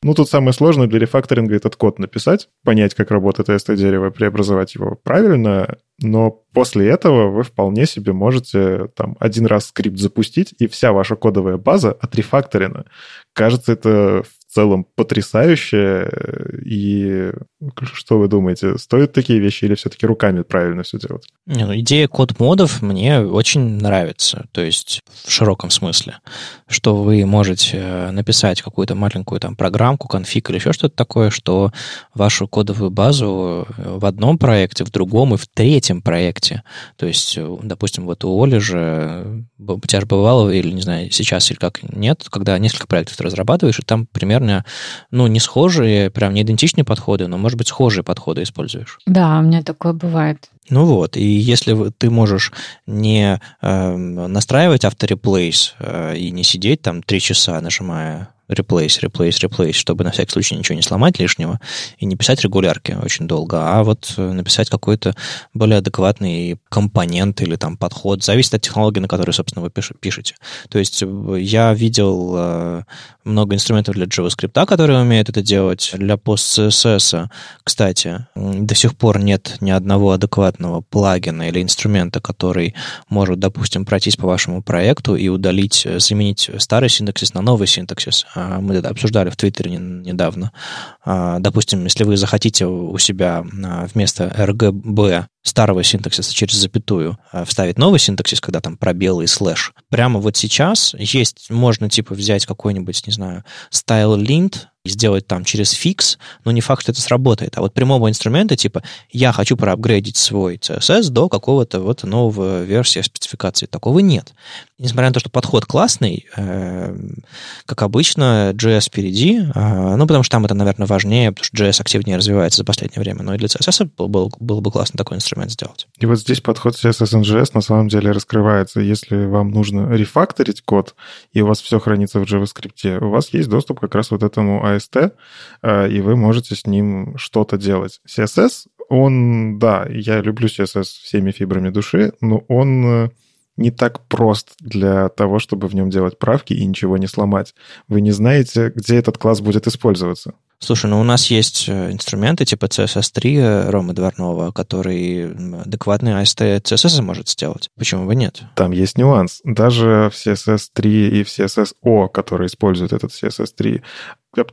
Ну, тут самое сложное для рефакторинга этот код написать, понять, как работает это дерево, преобразовать его правильно, но после этого вы вполне себе можете там один раз скрипт запустить, и вся ваша кодовая база отрефакторена. Кажется, это целом потрясающе. И что вы думаете, стоят такие вещи или все-таки руками правильно все делать? Не, ну, идея код-модов мне очень нравится, то есть в широком смысле, что вы можете э, написать какую-то маленькую там программку, конфиг или еще что-то такое, что вашу кодовую базу в одном проекте, в другом и в третьем проекте, то есть, э, допустим, вот у Оли же, у тебя же бывало, или не знаю, сейчас или как нет, когда несколько проектов ты разрабатываешь, и там примерно, ну, не схожие, прям не идентичные подходы, но, может быть, схожие подходы используешь. Да, у меня такое бывает. Ну вот, и если ты можешь не э, настраивать автореплейс э, и не сидеть там три часа, нажимая replace, replace, replace, чтобы на всякий случай ничего не сломать лишнего и не писать регулярки очень долго, а вот э, написать какой-то более адекватный компонент или там подход. Зависит от технологии, на которой, собственно, вы пишете. То есть э, я видел э, много инструментов для JavaScript, которые умеют это делать. Для PostCSS, кстати, до сих пор нет ни одного адекватного плагина или инструмента, который может, допустим, пройтись по вашему проекту и удалить, заменить старый синтаксис на новый синтаксис. А, мы это обсуждали в Твиттере недавно. А, допустим, если вы захотите у себя а, вместо RGB старого синтаксиса через запятую вставить новый синтаксис, когда там пробел и слэш. Прямо вот сейчас есть, можно типа взять какой-нибудь, не знаю, style lint, сделать там через фикс, но не факт, что это сработает. А вот прямого инструмента, типа, я хочу проапгрейдить свой CSS до какого-то вот нового версии спецификации, такого нет. Несмотря на то, что подход классный, э, как обычно, JS впереди, э, ну, потому что там это, наверное, важнее, потому что JS активнее развивается за последнее время, но и для CSS был, был, было бы классно такой инструмент сделать. И вот здесь подход CSS NGS на самом деле раскрывается. Если вам нужно рефакторить код, и у вас все хранится в JavaScript, у вас есть доступ как раз вот этому AST, э, и вы можете с ним что-то делать. CSS, он, да, я люблю CSS всеми фибрами души, но он э, не так прост для того, чтобы в нем делать правки и ничего не сломать. Вы не знаете, где этот класс будет использоваться. Слушай, ну у нас есть э, инструменты типа CSS3 Ромы Дворнова, который адекватный AST CSS может сделать. Почему бы нет? Там есть нюанс. Даже в CSS3 и в CSS-O, которые используют этот CSS3,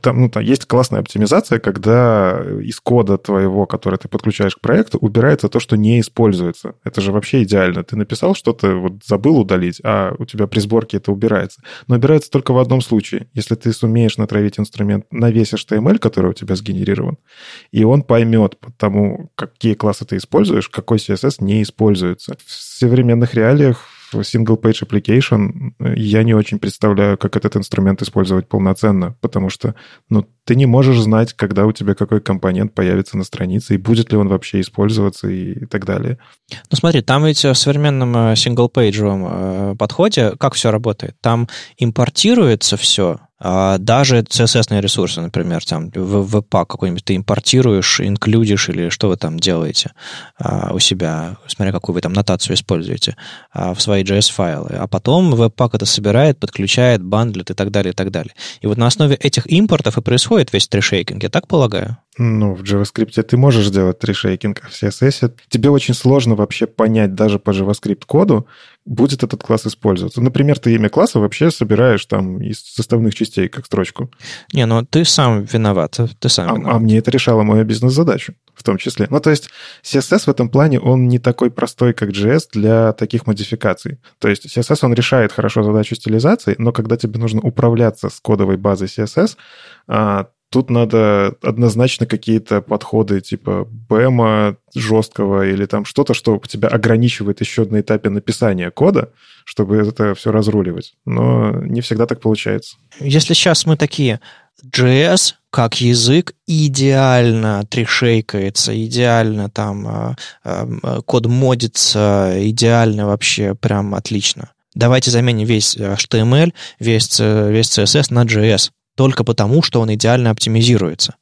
там, ну, там есть классная оптимизация, когда из кода твоего, который ты подключаешь к проекту, убирается то, что не используется. Это же вообще идеально. Ты написал что-то, вот забыл удалить, а у тебя при сборке это убирается. Но убирается только в одном случае. Если ты сумеешь натравить инструмент на весь HTML, который у тебя сгенерирован, и он поймет по тому, какие классы ты используешь, какой CSS не используется. В современных реалиях single-page application я не очень представляю, как этот инструмент использовать полноценно, потому что ну, ты не можешь знать, когда у тебя какой компонент появится на странице, и будет ли он вообще использоваться и так далее. Ну смотри, там ведь в современном э, single-page э, подходе как все работает? Там импортируется все, даже CSS ресурсы, например, там в Webpack какой-нибудь ты импортируешь, инклюдишь или что вы там делаете а, у себя, смотря какую вы там нотацию используете, а, в свои JS-файлы. А потом Webpack это собирает, подключает, бандлит и так далее, и так далее. И вот на основе этих импортов и происходит весь трешейкинг, я так полагаю? Ну, в JavaScript ты можешь сделать трешейкинг, а в CSS тебе очень сложно вообще понять даже по JavaScript коду, будет этот класс использоваться. Например, ты имя класса вообще собираешь там из составных частей, как строчку. Не, ну ты сам виноват. Ты сам а, виноват. а мне это решало мою бизнес-задачу в том числе. Ну, то есть CSS в этом плане, он не такой простой, как JS для таких модификаций. То есть CSS, он решает хорошо задачу стилизации, но когда тебе нужно управляться с кодовой базой CSS, Тут надо однозначно какие-то подходы типа БЭМа жесткого или там что-то, что тебя ограничивает еще на этапе написания кода, чтобы это все разруливать. Но не всегда так получается. Если сейчас мы такие, JS как язык идеально трешейкается, идеально там э, э, код модится, идеально вообще прям отлично. Давайте заменим весь HTML, весь, весь CSS на JS только потому, что он идеально оптимизируется.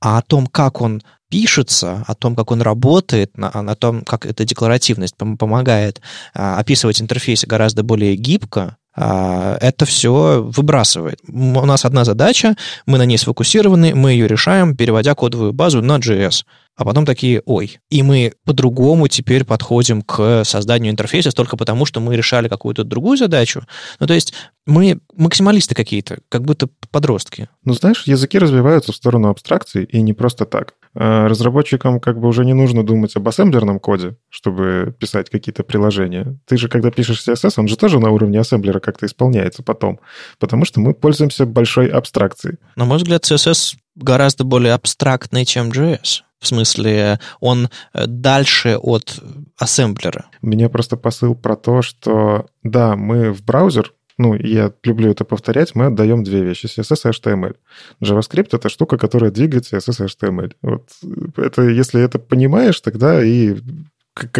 А о том, как он пишется, о том, как он работает, на, о том, как эта декларативность помогает а, описывать интерфейсы гораздо более гибко, это все выбрасывает. У нас одна задача, мы на ней сфокусированы, мы ее решаем, переводя кодовую базу на JS. А потом такие, ой. И мы по-другому теперь подходим к созданию интерфейса только потому, что мы решали какую-то другую задачу. Ну, то есть мы максималисты какие-то, как будто подростки. Ну, знаешь, языки развиваются в сторону абстракции, и не просто так. А разработчикам как бы уже не нужно думать об ассемблерном коде, чтобы писать какие-то приложения. Ты же, когда пишешь CSS, он же тоже на уровне ассемблера как-то исполняется потом, потому что мы пользуемся большой абстракцией. На мой взгляд, CSS гораздо более абстрактный, чем JS. В смысле, он э, дальше от ассемблера. У меня просто посыл про то, что да, мы в браузер ну, я люблю это повторять, мы отдаем две вещи, CSS и HTML. JavaScript — это штука, которая двигает CSS и HTML. Вот это, если это понимаешь, тогда и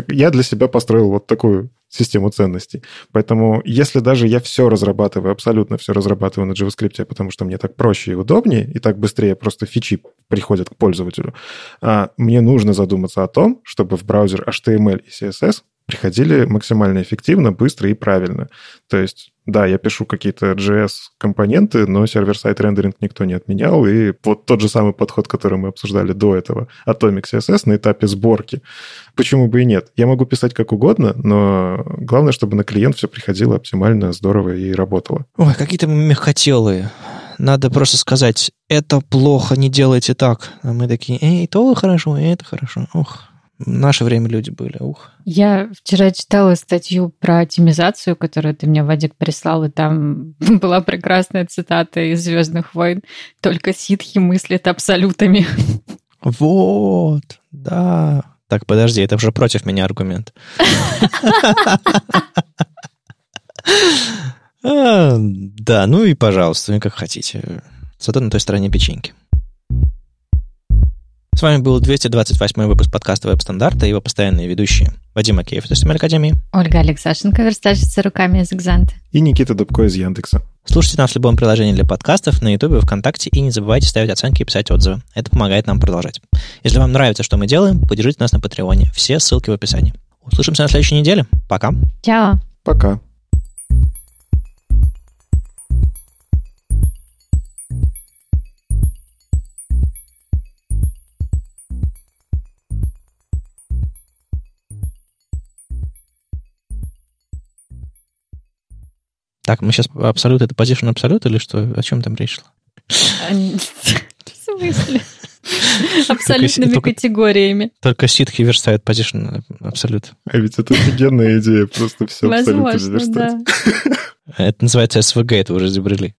я для себя построил вот такую систему ценностей. Поэтому если даже я все разрабатываю, абсолютно все разрабатываю на JavaScript, потому что мне так проще и удобнее, и так быстрее просто фичи приходят к пользователю, а мне нужно задуматься о том, чтобы в браузер HTML и CSS приходили максимально эффективно, быстро и правильно. То есть, да, я пишу какие-то JS-компоненты, но сервер-сайт рендеринг никто не отменял, и вот тот же самый подход, который мы обсуждали до этого, Atomic CSS на этапе сборки. Почему бы и нет? Я могу писать как угодно, но главное, чтобы на клиент все приходило оптимально, здорово и работало. Ой, какие-то мягкотелые надо просто сказать, это плохо, не делайте так. А мы такие, эй, то хорошо, это хорошо. Ух. В наше время люди были, ух. Я вчера читала статью про оптимизацию, которую ты мне, Вадик, прислал, и там *laughs* была прекрасная цитата из «Звездных войн». «Только ситхи мыслят абсолютами». Вот, да. Так, подожди, это уже против меня аргумент. *laughs* А, да, ну и пожалуйста, как хотите. Зато на той стороне печеньки. С вами был 228 выпуск подкаста «Веб-стандарта» и его постоянные ведущие Вадим Акеев из HTML Академии, Ольга Алексашенко, верстальщица руками из Экзанта и Никита Дубко из Яндекса. Слушайте нас в любом приложении для подкастов, на Ютубе, ВКонтакте и не забывайте ставить оценки и писать отзывы. Это помогает нам продолжать. Если вам нравится, что мы делаем, поддержите нас на Патреоне. Все ссылки в описании. Услышимся на следующей неделе. Пока. Чао. Пока. Так, мы сейчас абсолют, это position абсолют или что? О чем там речь шла? В смысле? *laughs* Абсолютными категориями. Только ситхи верстают position абсолют. А ведь это офигенная идея, просто все абсолютно верстать. *laughs* Это называется СВГ, это уже изобрели.